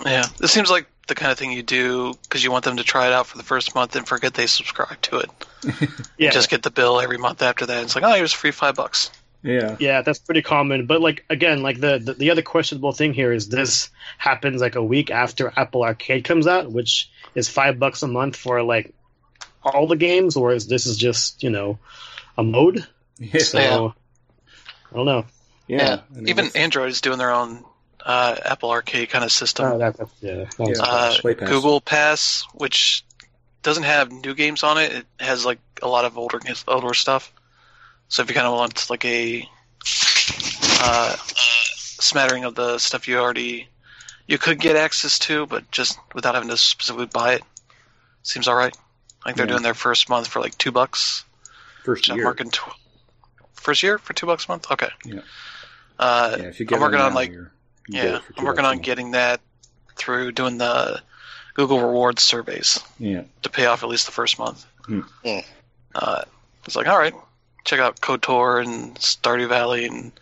Yeah, this seems like the kind of thing you do because you want them to try it out for the first month and forget they subscribe to it. Yeah, Just get the bill every month after that. It's like, oh, here's free five bucks. Yeah. yeah, that's pretty common. But like again, like the, the the other questionable thing here is this happens like a week after Apple Arcade comes out, which is five bucks a month for like all the games, or is this is just you know a mode? Yeah. So Yeah. I don't know. Yeah. I mean, Even that's- Android is doing their own uh, Apple Arcade kind of system. Oh, that, that, yeah, Yeah. uh, Pass. Google Pass, which doesn't have new games on it. It has like a lot of older older stuff. So if you kind of want like a uh, smattering of the stuff you already you could get access to, but just without having to specifically buy it, seems all right. Like they're Yeah. doing their first month for like two bucks. first Which I'm year. working tw- first year for two bucks a month. Okay. Yeah. Uh, yeah, if you get I'm working on, like- you're- you get yeah, it for two I'm working on getting that through doing the Google Rewards surveys Yeah. to pay off at least the first month. Hmm. Hmm. Uh, it's like, all right, check out KOTOR and Stardew Valley and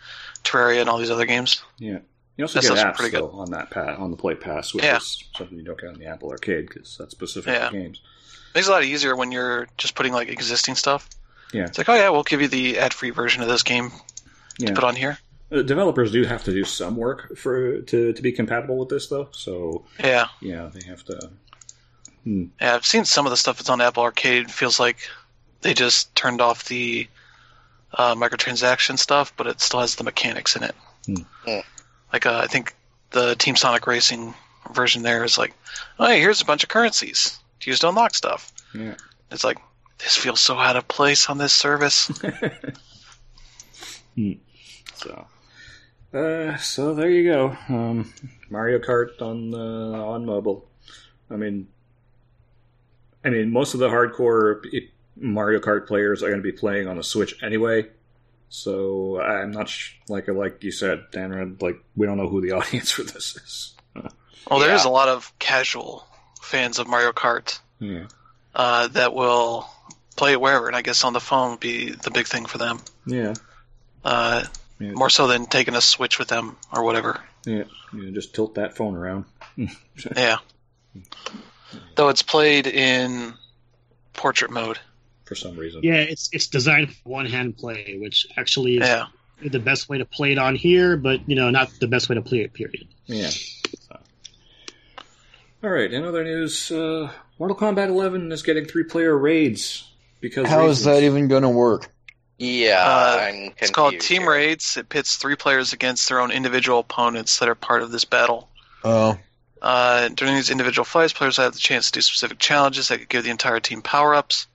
Terraria and all these other games. Yeah. You also That get apps pretty good. though, on that pa- on the Play Pass, which Yeah. is something you don't get on the Apple Arcade because that's specific Yeah. to games. Makes it a lot easier when you're just putting like existing stuff. Yeah. It's like, oh yeah, we'll give you the ad-free version of this game Yeah. to put on here. Uh, developers do have to do some work for to, to be compatible with this though. So Yeah, yeah, they have to. yeah. I've seen some of the stuff that's on Apple Arcade. Feels like they just turned off the uh, microtransaction stuff, but it still has the mechanics in it. Hmm. Hmm. Like uh, I think the Team Sonic Racing version there is like, oh, hey, here's a bunch of currencies to use to unlock stuff. Yeah. It's like this feels so out of place on this service. So, uh, so there you go. Um, Mario Kart on uh, on mobile. I mean, I mean, most of the hardcore p- Mario Kart players are going to be playing on the Switch anyway. So I'm not sh- like like you said, Danred. Like we don't know who the audience for this is. Well, there is Yeah. a lot of casual fans of Mario Kart Yeah, uh, that will play it wherever, and I guess on the phone would be the big thing for them. yeah, Uh, yeah. more so than taking a Switch with them or whatever. yeah. You just tilt that phone around. Yeah. Though it's played in portrait mode. For some reason. yeah, it's it's designed for one hand play, which actually is Yeah. the best way to play it on here, but you know, not the best way to play it. Period. Yeah. So. All right. In other news, uh, Mortal Kombat 11 is getting three-player raids because How is that even going to work? Yeah, Uh, It's called Team here. Raids. It pits three players against their own individual opponents that are part of this battle. Oh, Uh, during these individual fights, players have the chance to do specific challenges that could give the entire team power ups,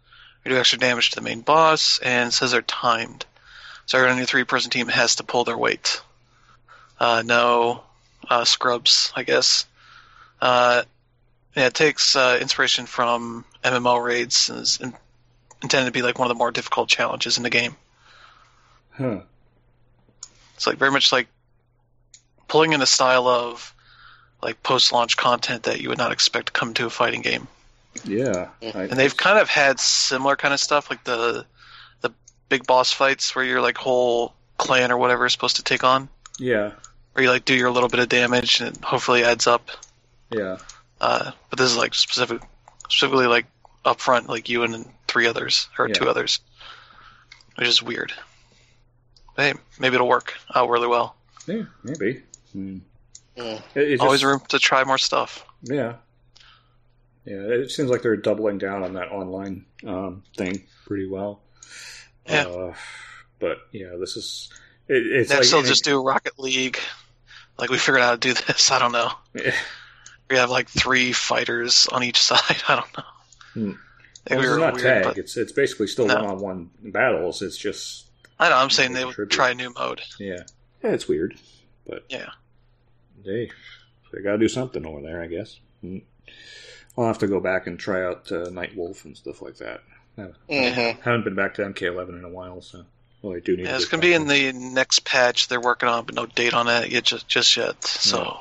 or do extra damage to the main boss, and it says they're timed. So everyone on your three person team has to pull their weight. Uh, no uh, scrubs, I guess. Uh, yeah, it takes uh, inspiration from MMO raids and is in- intended to be like one of the more difficult challenges in the game. Huh. It's like very much like pulling in a style of like post launch content that you would not expect to come to a fighting game. Yeah. I- And they've kind of had similar kind of stuff like the the big boss fights where your like whole clan or whatever is supposed to take on. Yeah. Where you like do your little bit of damage and it hopefully adds up. Yeah. Uh, but this is like specific specifically like up front, like you and three others or Yeah. two others. Which is weird. But hey, maybe it'll work out really well. Yeah. Maybe. Hmm. Mm. It, it Always room to try more stuff. Yeah. Yeah, it seems like they're doubling down on that online um, thing pretty well. Yeah. Uh, but yeah, this is it, it's Next, like they'll just do Rocket League. Like we figured out how to do this. I don't know. We have like three fighters on each side. I don't know. Hmm. Well, we were not weird, tag. It's it's basically still No. one-on-one battles. It's just I know. I'm saying they would Tribute. try a new mode. yeah, yeah. It's weird, but Yeah. they they got to do something over there, I guess. Hmm. I'll have to go back and try out uh, Nightwolf and stuff like that. I Mhm. haven't been back to MK11 in a while, so well, I do need. Yeah, to it's gonna be in the next patch they're working on, but no date on it yet. Just just yet. So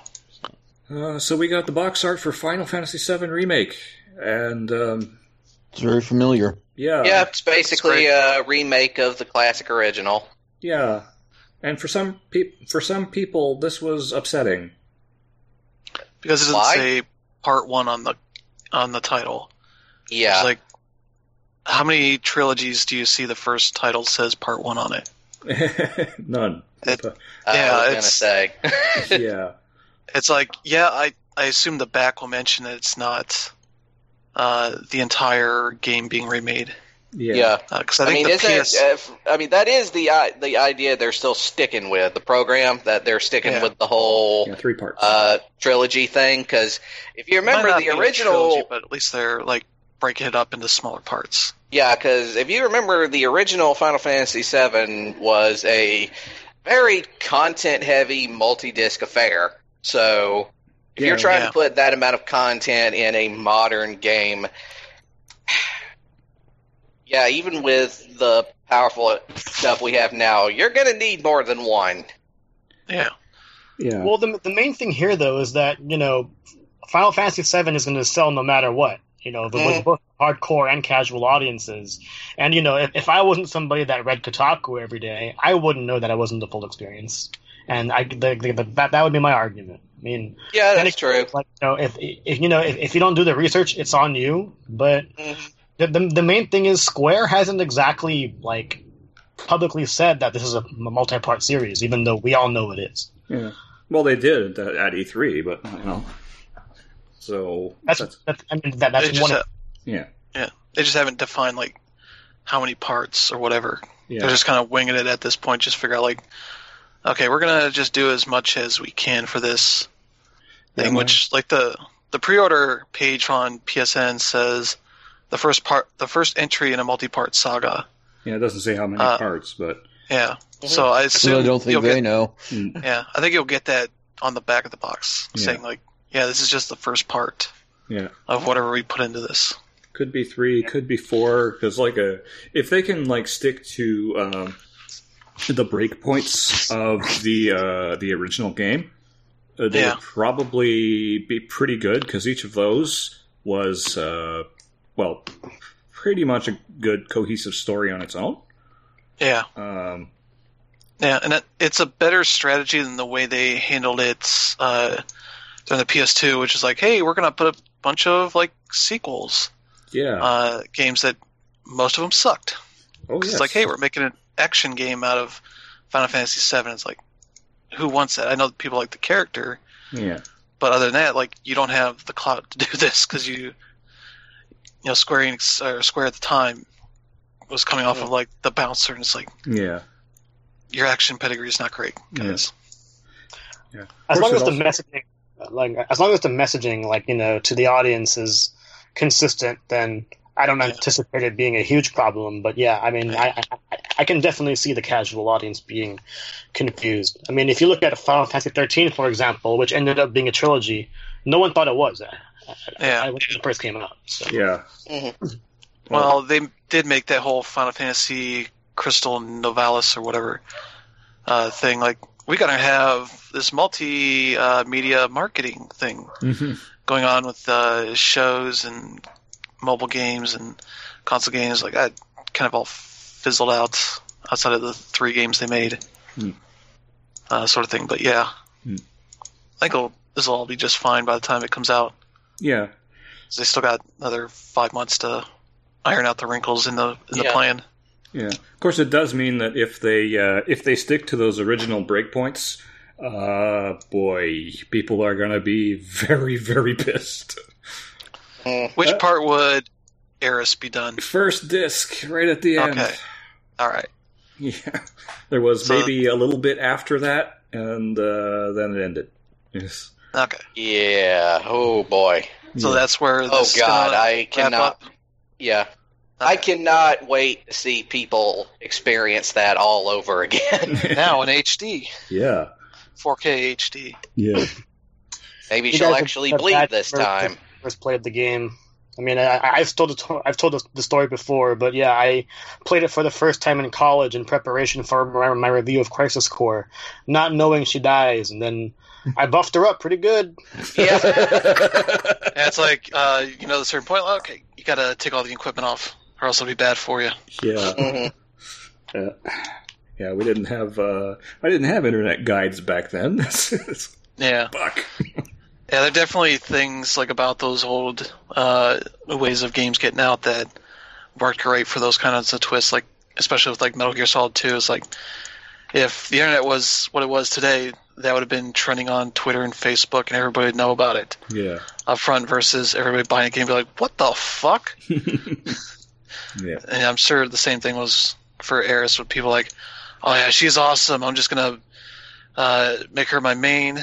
Uh, so we got the box art for Final Fantasy VII Remake, and um, it's very familiar. yeah, Yeah, it's basically great. a remake of the classic original. yeah. And for some peop- for some people, this was upsetting. because it doesn't Why? say part one on the on the title. Yeah. It's like how many trilogies do you see the first title says part one on it? None. It- But, I yeah, was gonna it's- say. yeah, It's like, yeah, I I assume the back will mention that it's not uh, the entire game being remade. Yeah, yeah. Because I I, mean, the isn't PS, it, uh, f- I mean, that is the i- the idea they're still sticking with the program that they're sticking Yeah. with the whole Yeah, three parts. uh, trilogy thing. Because if you it might remember not the be a original, trilogy, but at least they're like breaking it up into smaller parts. Yeah, because if you remember, the original Final Fantasy VII was a very content-heavy multi-disc affair. So, if Yeah, you're trying yeah. to put that amount of content in a modern game, yeah, even with the powerful stuff we have now, you're going to need more than one. Yeah, yeah, Well, the the main thing here though is that you know, Final Fantasy VII is going to sell no matter what. You know, the, Mhm. with both hardcore and casual audiences. And you know, if, if I wasn't somebody that read Kotaku every day, I wouldn't know that it wasn't the full experience. And I, the, the, the, that that would be my argument. I mean, Yeah, that's it- true. Like you know, if if you know if, if you don't do the research, it's on you. But Mhm. The, the the main thing is Square hasn't exactly like publicly said that this is a multi-part series, even though we all know it is. yeah. Well, they did at, at E3, but you know, so That's, that's that's I mean that, that's just one. ha- Of, yeah, they just haven't defined like how many parts or whatever. yeah, They're just kind of winging it at this point. Just figure out like, okay, we're gonna just do as much as we can for this thing. man. which like the the pre-order page on PSN says the first part, the first entry in a multi-part saga. yeah. It doesn't say how many Uh, parts, but Yeah. So I So assume I don't think you'll they get, know. mm, Yeah, I think you'll get that on the back of the box, Yeah. saying like, yeah, this is just the first part yeah. of whatever we put into this. Could be three, could be four. Because like a, if they can like stick to um, the breakpoints of the uh, the original game, uh, they Yeah. would probably be pretty good. Because each of those was uh, well, pretty much a good cohesive story on its own. Yeah. Um, Yeah, and it, it's a better strategy than the way they handled it uh, during the PS2, which is like, hey, we're gonna put a bunch of like sequels, yeah. uh, games that most of them sucked. oh It's like, hey, we're making an action game out of Final Fantasy VII. It's like, who wants that? I know people like the character, yeah. but other than that, like, you don't have the clout to do this because you, you know, Square Enix or Square at the time was coming off of like the bouncer, and it's like Yeah. your action pedigree is not great, guys. As long as the also- messaging, like as long as the messaging, like you know, to the audience is consistent, then I don't Yeah. anticipate it being a huge problem. But yeah, I mean, I, I I can definitely see the casual audience being confused. I mean, if you look at Final Fantasy 13, for example, which ended up being a trilogy, no one thought it was. I, I, Yeah. I, when it first came out. So. Yeah. Mhm. Well, they did make that whole Final Fantasy Crystal Novalis or whatever uh, thing. Like, we gotta have this multi-media marketing thing Mhm. going on with uh, shows and mobile games and console games. Like, that kind of all fizzled out outside of the three games they made, Hmm. uh, sort of thing. But yeah, Hmm. I think it'll, this will all be just fine by the time it comes out. Yeah. 'Cause They still got another five months to iron out the wrinkles in the in the Yeah. plan. Yeah. Of course, it does mean that if they uh, if they stick to those original breakpoints, uh, boy, people are gonna be very very pissed. Mm. Which Uh, part would Aeris be done? First disc, right at the end. Okay. All right. Yeah. There was So- maybe a little bit after that, and uh, then it ended. Yes. Okay. Yeah. Oh boy. So Yeah. that's where. Oh this is God. gonna I cannot. up? Yeah. I cannot wait to see people experience that all over again. now in HD, yeah. 4K HD. Yeah. Maybe You she'll guys have- actually have bleed this first- time. First played the game. I mean, I, I've told the I've told the- the story before, but yeah, I played it for the first time in college in preparation for my, my review of Crisis Core, not knowing she dies, and then I buffed her up pretty good. Yeah. And it's like, uh, you know, at a certain point, well, okay, you gotta take all the equipment off, or else it'll be bad for you. yeah. Mhm. Yeah. Yeah, we didn't have uh I didn't have internet guides back then. Yeah. Fuck. Yeah, there are definitely things like about those old uh, ways of games getting out that worked great for those kinds of twists. Like especially with like Metal Gear Solid Two, it's like if the internet was what it was today, that would have been trending on Twitter and Facebook, and everybody would know about it Yeah. up front. Versus everybody buying a game, be like, "What the fuck?" yeah. And I'm sure the same thing was for Aeris with people like, "Oh yeah, she's awesome. I'm just gonna uh, make her my main.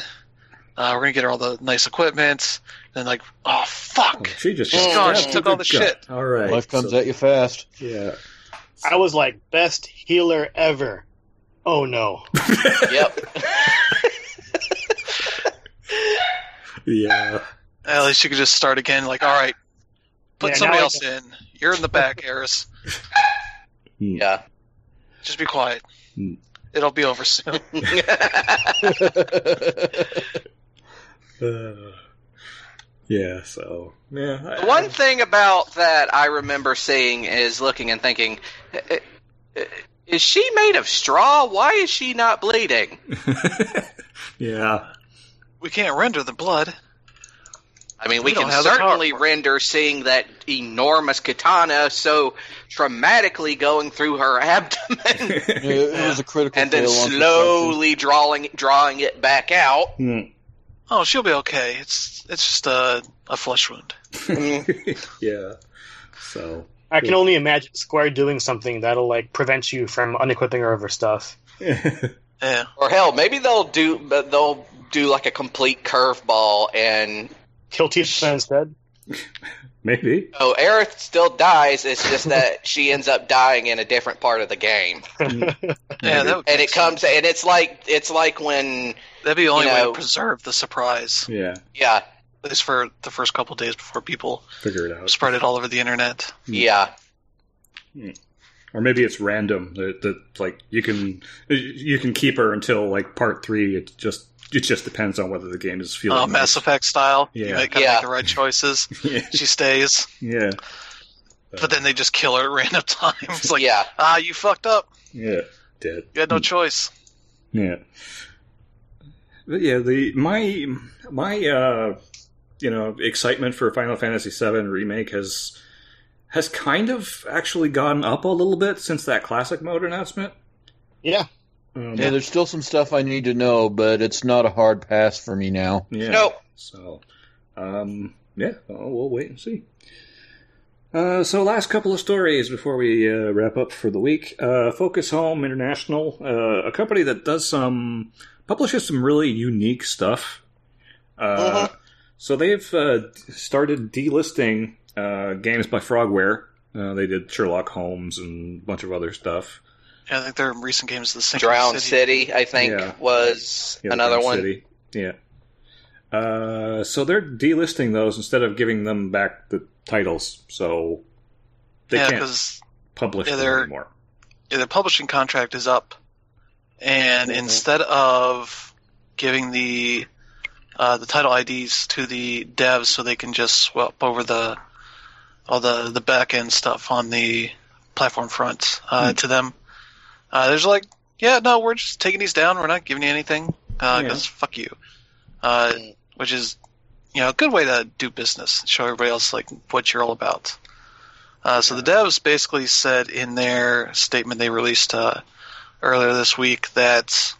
Uh, we're gonna get her all the nice equipment." And like, "Oh fuck." She just She's gone. stabbed She took all the gut. shit. All right. Life comes So- at you fast. Yeah. I was like, best healer ever. Oh no. Yep. Yeah. At least you could just start again. Like, all right, put Yeah, somebody else in. You're in the back, Aeris. yeah. Just be quiet. Hmm. It'll be over soon. Uh, yeah, so yeah. I- One thing about that I remember seeing is looking and thinking, "I- I- is she made of straw? Why is she not bleeding? yeah. We can't render the blood. I mean, we, We can have the power certainly render seeing that enormous katana so dramatically going through her abdomen it, it was a critical and then slowly drawing drawing it back out. Hmm. Oh, she'll be okay. It's it's just a a flesh wound. yeah. So I can only imagine Square doing something that'll like prevent you from unequipping her of her stuff. Yeah. Or hell, maybe they'll do but they'll do like a complete curveball and Kill Tifa instead. maybe. oh, Aerith still dies. It's just that she ends up dying in a different part of the game. Yeah, that would and it comes and it's like it's like when That'd be the only you way to preserve the surprise, Yeah. yeah at least for the first couple days before people Figure it out. spread it all over the internet. Hmm. yeah hmm. Or maybe it's random. That, that like you can you can keep her until like part three. it's just it just depends on whether the game is feeling. Uh, Mass Effect style. Yeah. You make, Yeah. make the right choices. yeah. She stays, Yeah. but then they just kill her at random times. Like, yeah ah, you fucked up. Yeah. Dead. You had no choice. Yeah. But yeah, the my my uh you know, excitement for Final Fantasy VII remake has has kind of actually gone up a little bit since that classic mode announcement. Yeah. Um, Yeah, there's still some stuff I need to know, but it's not a hard pass for me now. yeah. Nope. So, um, yeah, well, we'll wait and see. Uh, so, last couple of stories before we uh, wrap up for the week. Uh, Focus Home International, uh, a company that does some publishes some really unique stuff. Uh, Mhm. So they've uh, started delisting uh, games by Frogware. Uh, they did Sherlock Holmes and a bunch of other stuff. Yeah, I think their recent games, the Sinking Drown City. City, I think, Yeah. was Yeah, another Grand one. City. Yeah. Uh, so they're delisting those instead of giving them back the titles. So they yeah, can't because publish yeah, them they're- anymore. their publishing contract is up, and Mhm. instead of giving the uh, the title IDs to the devs so they can just swap over the all the the back end stuff on the platform front uh, Hmm. to them, uh, there's like, yeah, no, we're just taking these down. We're not giving you anything Yeah. because fuck you, uh, which is you know a good way to do business. Show everybody else like what you're all about. Uh, so the devs basically said in their statement they released uh, earlier this week that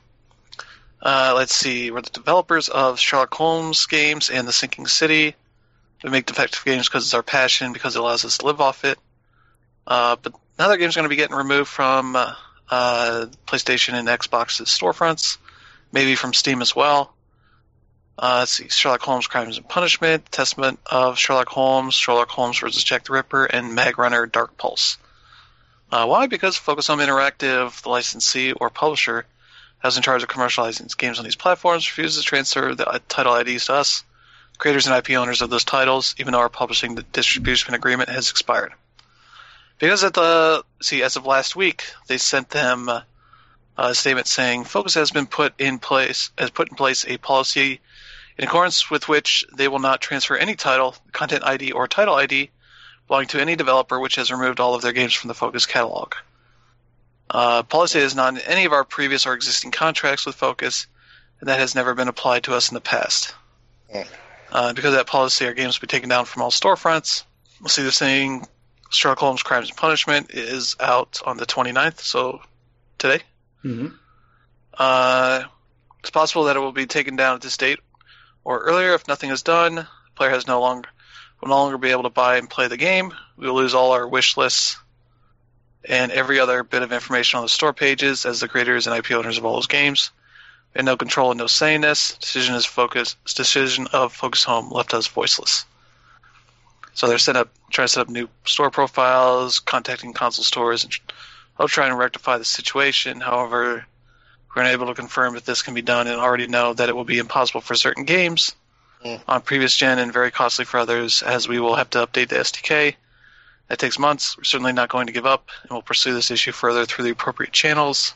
uh, let's see, we're the developers of Sherlock Holmes games and The Sinking City. We make defective games because it's our passion, because it allows us to live off it. Uh, but now their games are going to be getting removed from uh, uh, PlayStation and Xbox's storefronts, maybe from Steam as well. Uh, let's see, Sherlock Holmes: Crimes and Punishment, Testament of Sherlock Holmes, Sherlock Holmes vs. Jack the Ripper, and Magrunner: Dark Pulse. Uh, why? Because Focus Home Interactive, the licensee or publisher, has in charge of commercializing its games on these platforms, refuses to transfer the title IDs to us, creators and IP owners of those titles, even though our publishing distribution agreement has expired. Because at the see, as of last week, they sent them a statement saying Focus has been put in place has put in place a policy in accordance with which they will not transfer any title, content ID, or title ID belonging to any developer which has removed all of their games from the Focus catalog. Uh, policy is not in any of our previous or existing contracts with Focus, and that has never been applied to us in the past. Hmm. Uh, because of that policy, our games will be taken down from all storefronts. We'll see this thing, Sherlock Holmes Crimes and Punishment, is out on the 29th, so today. Mm-hmm. Uh, it's possible that it will be taken down at this date or earlier if nothing is done. The player has no longer will no longer be able to buy and play the game. We will lose all our wish lists and every other bit of information on the store pages as the creators and IP owners of all those games. We had no control and no say in this. Decision is focus decision of Focus Home left us voiceless. So they're set up trying to set up new store profiles, contacting console stores, and I'll try and rectify the situation. However, we're unable to confirm if this can be done and already know that it will be impossible for certain games Mm. on previous gen and very costly for others as we will have to update the SDK. That takes months. We're certainly not going to give up and we'll pursue this issue further through the appropriate channels.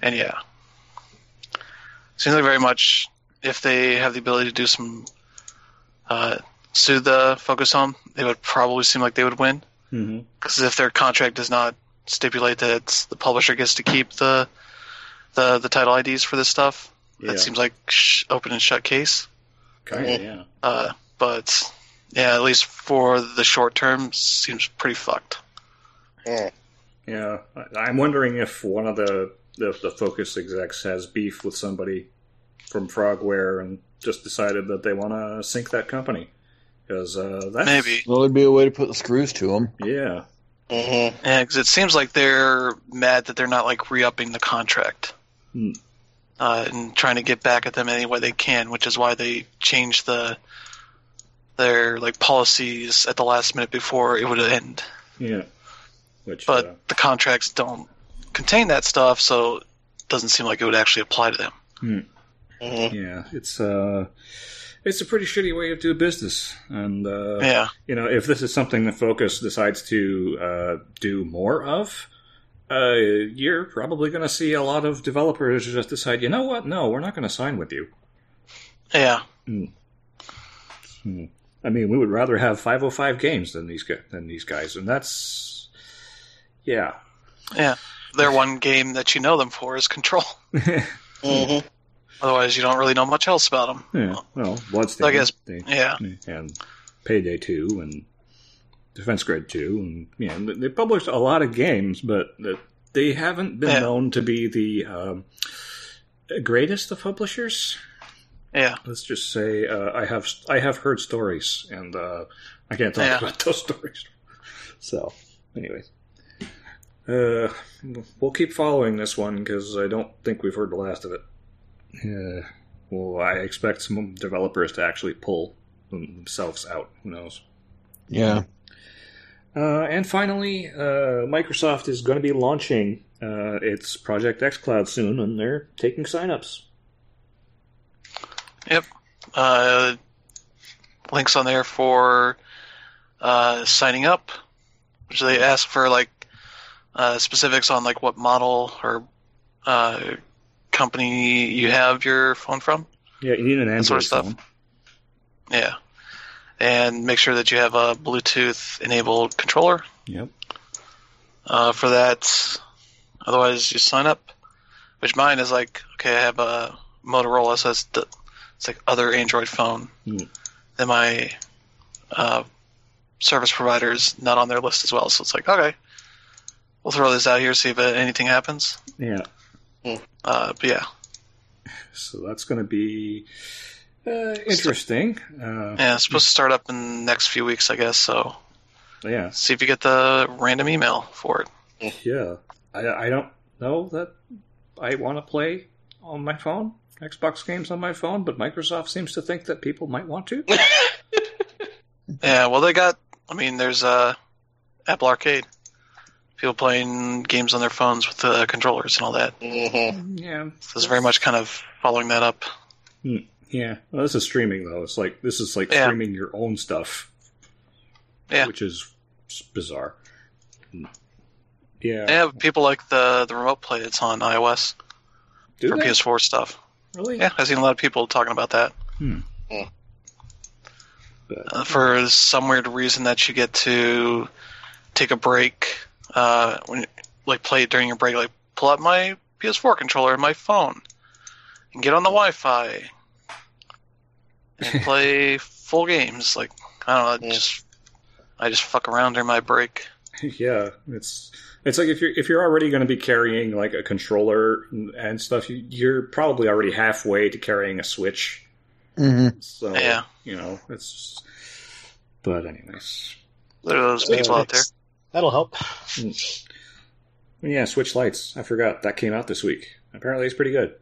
And yeah. Seems like very much if they have the ability to do some uh, sue the Focus Home, they would probably seem like they would win. Mm-hmm. Because if their contract does not stipulate that it's, the publisher gets to keep the the the title IDs for this stuff, Yeah. that seems like sh- open and shut case. Kind of, yeah. Uh, but yeah, at least for the short term, seems pretty fucked. Yeah, I- I'm wondering if one of the, the the Focus execs has beef with somebody from Frogware and just decided that they want to sink that company because uh, that's Maybe. Well, it'd be a way to put the screws to them. yeah, Mm-hmm. Yeah, because it seems like they're mad that they're not like re-upping the contract. Hmm. Uh, and trying to get back at them any way they can, which is why they changed the their like policies at the last minute before it would end. yeah. Which but uh, the contracts don't contain that stuff, so it doesn't seem like it would actually apply to them. Mm-hmm. yeah, it's uh, it's a pretty shitty way of doing business, and uh, Yeah, you know, if this is something the Focus decides to uh, do more of, uh, you're probably going to see a lot of developers just decide, you know what, no, we're not going to sign with you. yeah, Hmm. I mean, we would rather have 505 games than these gu- than these guys, and that's yeah. yeah. Their one game that you know them for is Control. Mm-hmm. Otherwise, you don't really know much else about them. yeah. Well, Bloodstained, I guess- they- Yeah, and Payday 2 and Defense Grid 2, and you know, they published a lot of games, but they haven't been Yeah. known to be the um, greatest of publishers. yeah, Let's just say uh, I have I have heard stories, and uh, I can't talk Yeah. about those stories. So, anyways. Uh, we'll keep following this one because I don't think we've heard the last of it. Yeah. Well, I expect some developers to actually pull themselves out. Who knows? Yeah. Uh, and finally, uh, Microsoft is going to be launching uh, its Project xCloud soon, and they're taking signups. Yep. Uh, links on there for uh, signing up, which they ask for like uh, specifics on like what model or uh, company you have your phone from. Yeah, you need an Android sort of stuff. phone. Yeah. And make sure that you have a Bluetooth enabled controller Yep. uh, for that. Otherwise, you sign up. Which mine is like, okay, I have a Motorola, so it's, the, it's like other Android phone. Hmm. Then my uh, service is not on their list as well, so it's like, okay, we'll throw this out here, see if anything happens. Yeah. Uh, but yeah, So that's going to be uh, interesting. Uh, yeah, it's supposed to start up in the next few weeks, I guess. So yeah. see if you get the random email for it. Yeah. I, I don't know that I want to play on my phone, Xbox games on my phone, but Microsoft seems to think that people might want to. Yeah, well, they got. I mean, there's uh, Apple Arcade. People playing games on their phones with the controllers and all that. hmm yeah. So it's very much kind of following that up. Yeah. Well, this is streaming, though. It's like, this is like Yeah. streaming your own stuff. Yeah. Which is bizarre. Yeah. They have people like the the remote play that's on iOS Do for they? PS4 stuff. Really? Yeah, I've seen a lot of people talking about that. But- Uh, for some weird reason that you get to take a break uh, when like play it during your break, like pull out my PS4 controller and my phone and get on the Wi-Fi and play full games. Like I don't know, Yeah. just I just fuck around during my break. Yeah, it's it's like if you're if you're already going to be carrying like a controller and stuff, you, you're probably already halfway to carrying a Switch. hmm So Yeah. you know it's. Just, but anyways, There are those people out there. That'll help. yeah, Switch Lites. I forgot that came out this week. Apparently, it's pretty good.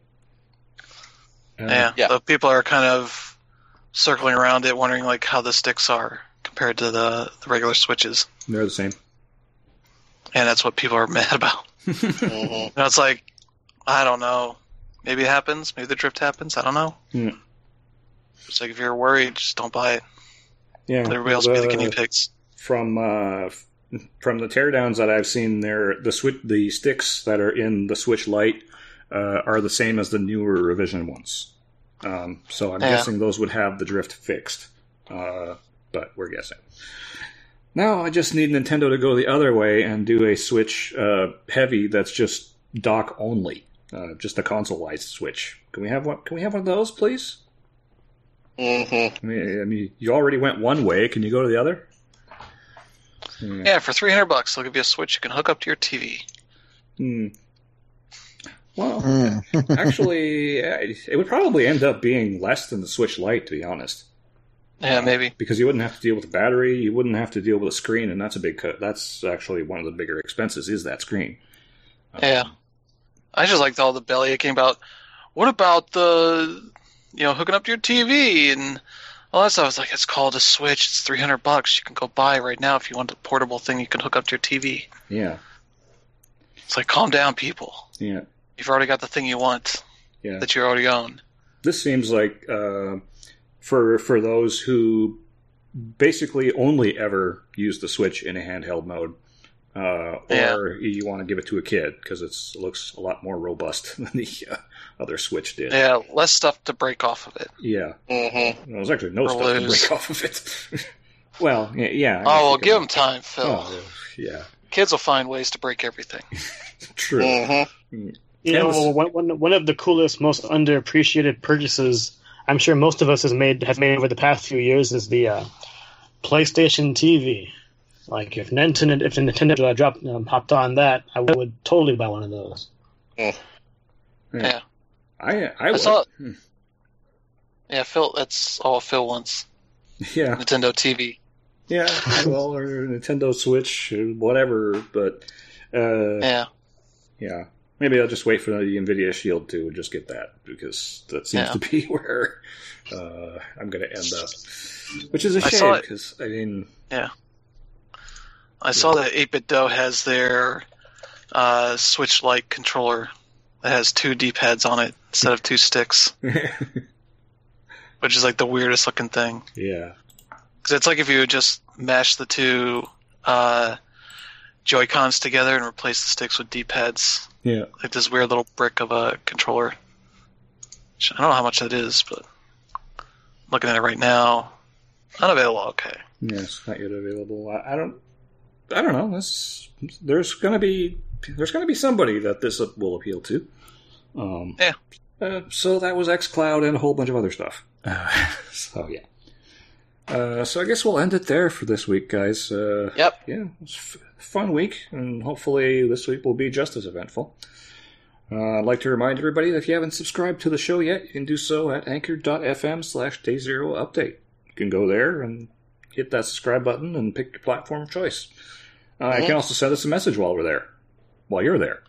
Uh, Yeah, Yeah. the people are kind of circling around it, wondering like how the sticks are compared to the, the regular switches, they're the same. and that's what people are mad about. hmm And it's like, I don't know. Maybe it happens. Maybe the drift happens. I don't know. Hmm. It's like if you're worried, just don't buy it. Yeah, Let everybody else be the the- guinea pigs. from uh, f- from the teardowns that I've seen, there the switch the sticks that are in the Switch Lite uh, are the same as the newer revision ones. Um, so I'm Yeah. guessing those would have the drift fixed, uh, but we're guessing. Now I just need Nintendo to go the other way and do a Switch uh, Heavy that's just dock only, uh, just a consoleized Switch. Can we have one? Can we have one of those, please? hmm I mean, I mean, you already went one way. Can you go to the other? Hmm. Yeah, for 300 bucks, they'll give you a switch you can hook up to your TV. Hmm. Well, Mm. actually, it would probably end up being less than the Switch Lite, to be honest, Yeah, maybe. because you wouldn't have to deal with the battery, you wouldn't have to deal with a screen, and that's a big cut. That's actually one of the bigger expenses is that screen. Um, Yeah. I just liked all the belly aching about what about the you know hooking up to your TV and all that stuff. It's like it's called a Switch. It's three hundred bucks. You can go buy right now if you want a portable thing you can hook up to your TV. yeah, It's like calm down, people. yeah, You've already got the thing you want yeah. that you already own. This seems like uh, for for those who basically only ever use the Switch in a handheld mode. Uh, Yeah. or you want to give it to a kid because it looks a lot more robust than the uh, other Switch did. Yeah, less stuff to break off of it. Yeah. hmm Well, there's actually no Or stuff to break off of it. well, yeah. yeah Oh well, give them time, Phil. Oh, yeah, Kids will find ways to break everything. true. hmm You Yeah, know, this- one, one, one of the coolest, most underappreciated purchases I'm sure most of us has made have made over the past few years is the uh, PlayStation TV. Like if Nintendo if Nintendo uh, dropped um, hopped on that, I would totally buy one of those. Yeah. I I, would. saw- Hmm. Yeah, Phil. That's all Phil wants. Yeah, Nintendo TV. Yeah, well, or Nintendo Switch, whatever. But uh, Yeah. yeah, maybe I'll just wait for the Nvidia Shield 2 and just get that because that seems Yeah. to be where uh, I'm going to end up. Which is a I saw shame because I mean, I saw that 8BitDo has their uh, Switch-like controller that has two D-pads on it instead of two sticks, which is like the weirdest looking thing. yeah, Because it's like if you just mash the two uh, Joy Cons together and replace the sticks with D-pads, yeah. like this weird little brick of a controller. Which I don't know how much that is, but looking at it right now, unavailable. Okay. Yes, not yet available. I, I don't. I don't know. This there's gonna be there's gonna be somebody that this will appeal to. Um, Yeah. Uh, so that was XCloud and a whole bunch of other stuff. Uh, so yeah. Uh, so I guess we'll end it there for this week, guys. Uh, Yep. yeah, it was f- fun week, and hopefully this week will be just as eventful. Uh, I'd like to remind everybody that if you haven't subscribed to the show yet, you can do so at anchor.fm slash day zero update. You can go there and hit that subscribe button and pick your platform of choice. Uh, You can also send us a message while we're there, while you're there.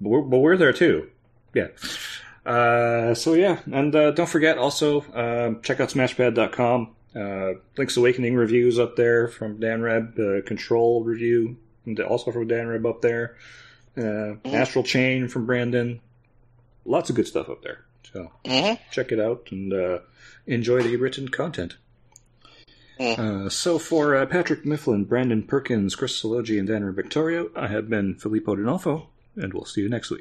But we're, but we're there too. Yeah. Uh, so yeah, and uh, don't forget also um, check out smashpad.com. Uh, Link's Awakening reviews up there from Dan Reb, uh, Control review, and also from Dan Reb up there. Uh, Astral Chain from Brandon. Lots of good stuff up there. So hmm check it out and uh, enjoy the written content. Mm. Uh, so for uh, Patrick Mifflin, Brandon Perkins, Chris Sologi, and Dan Victorio, I have been Filippo D'Onofo, and we'll see you next week.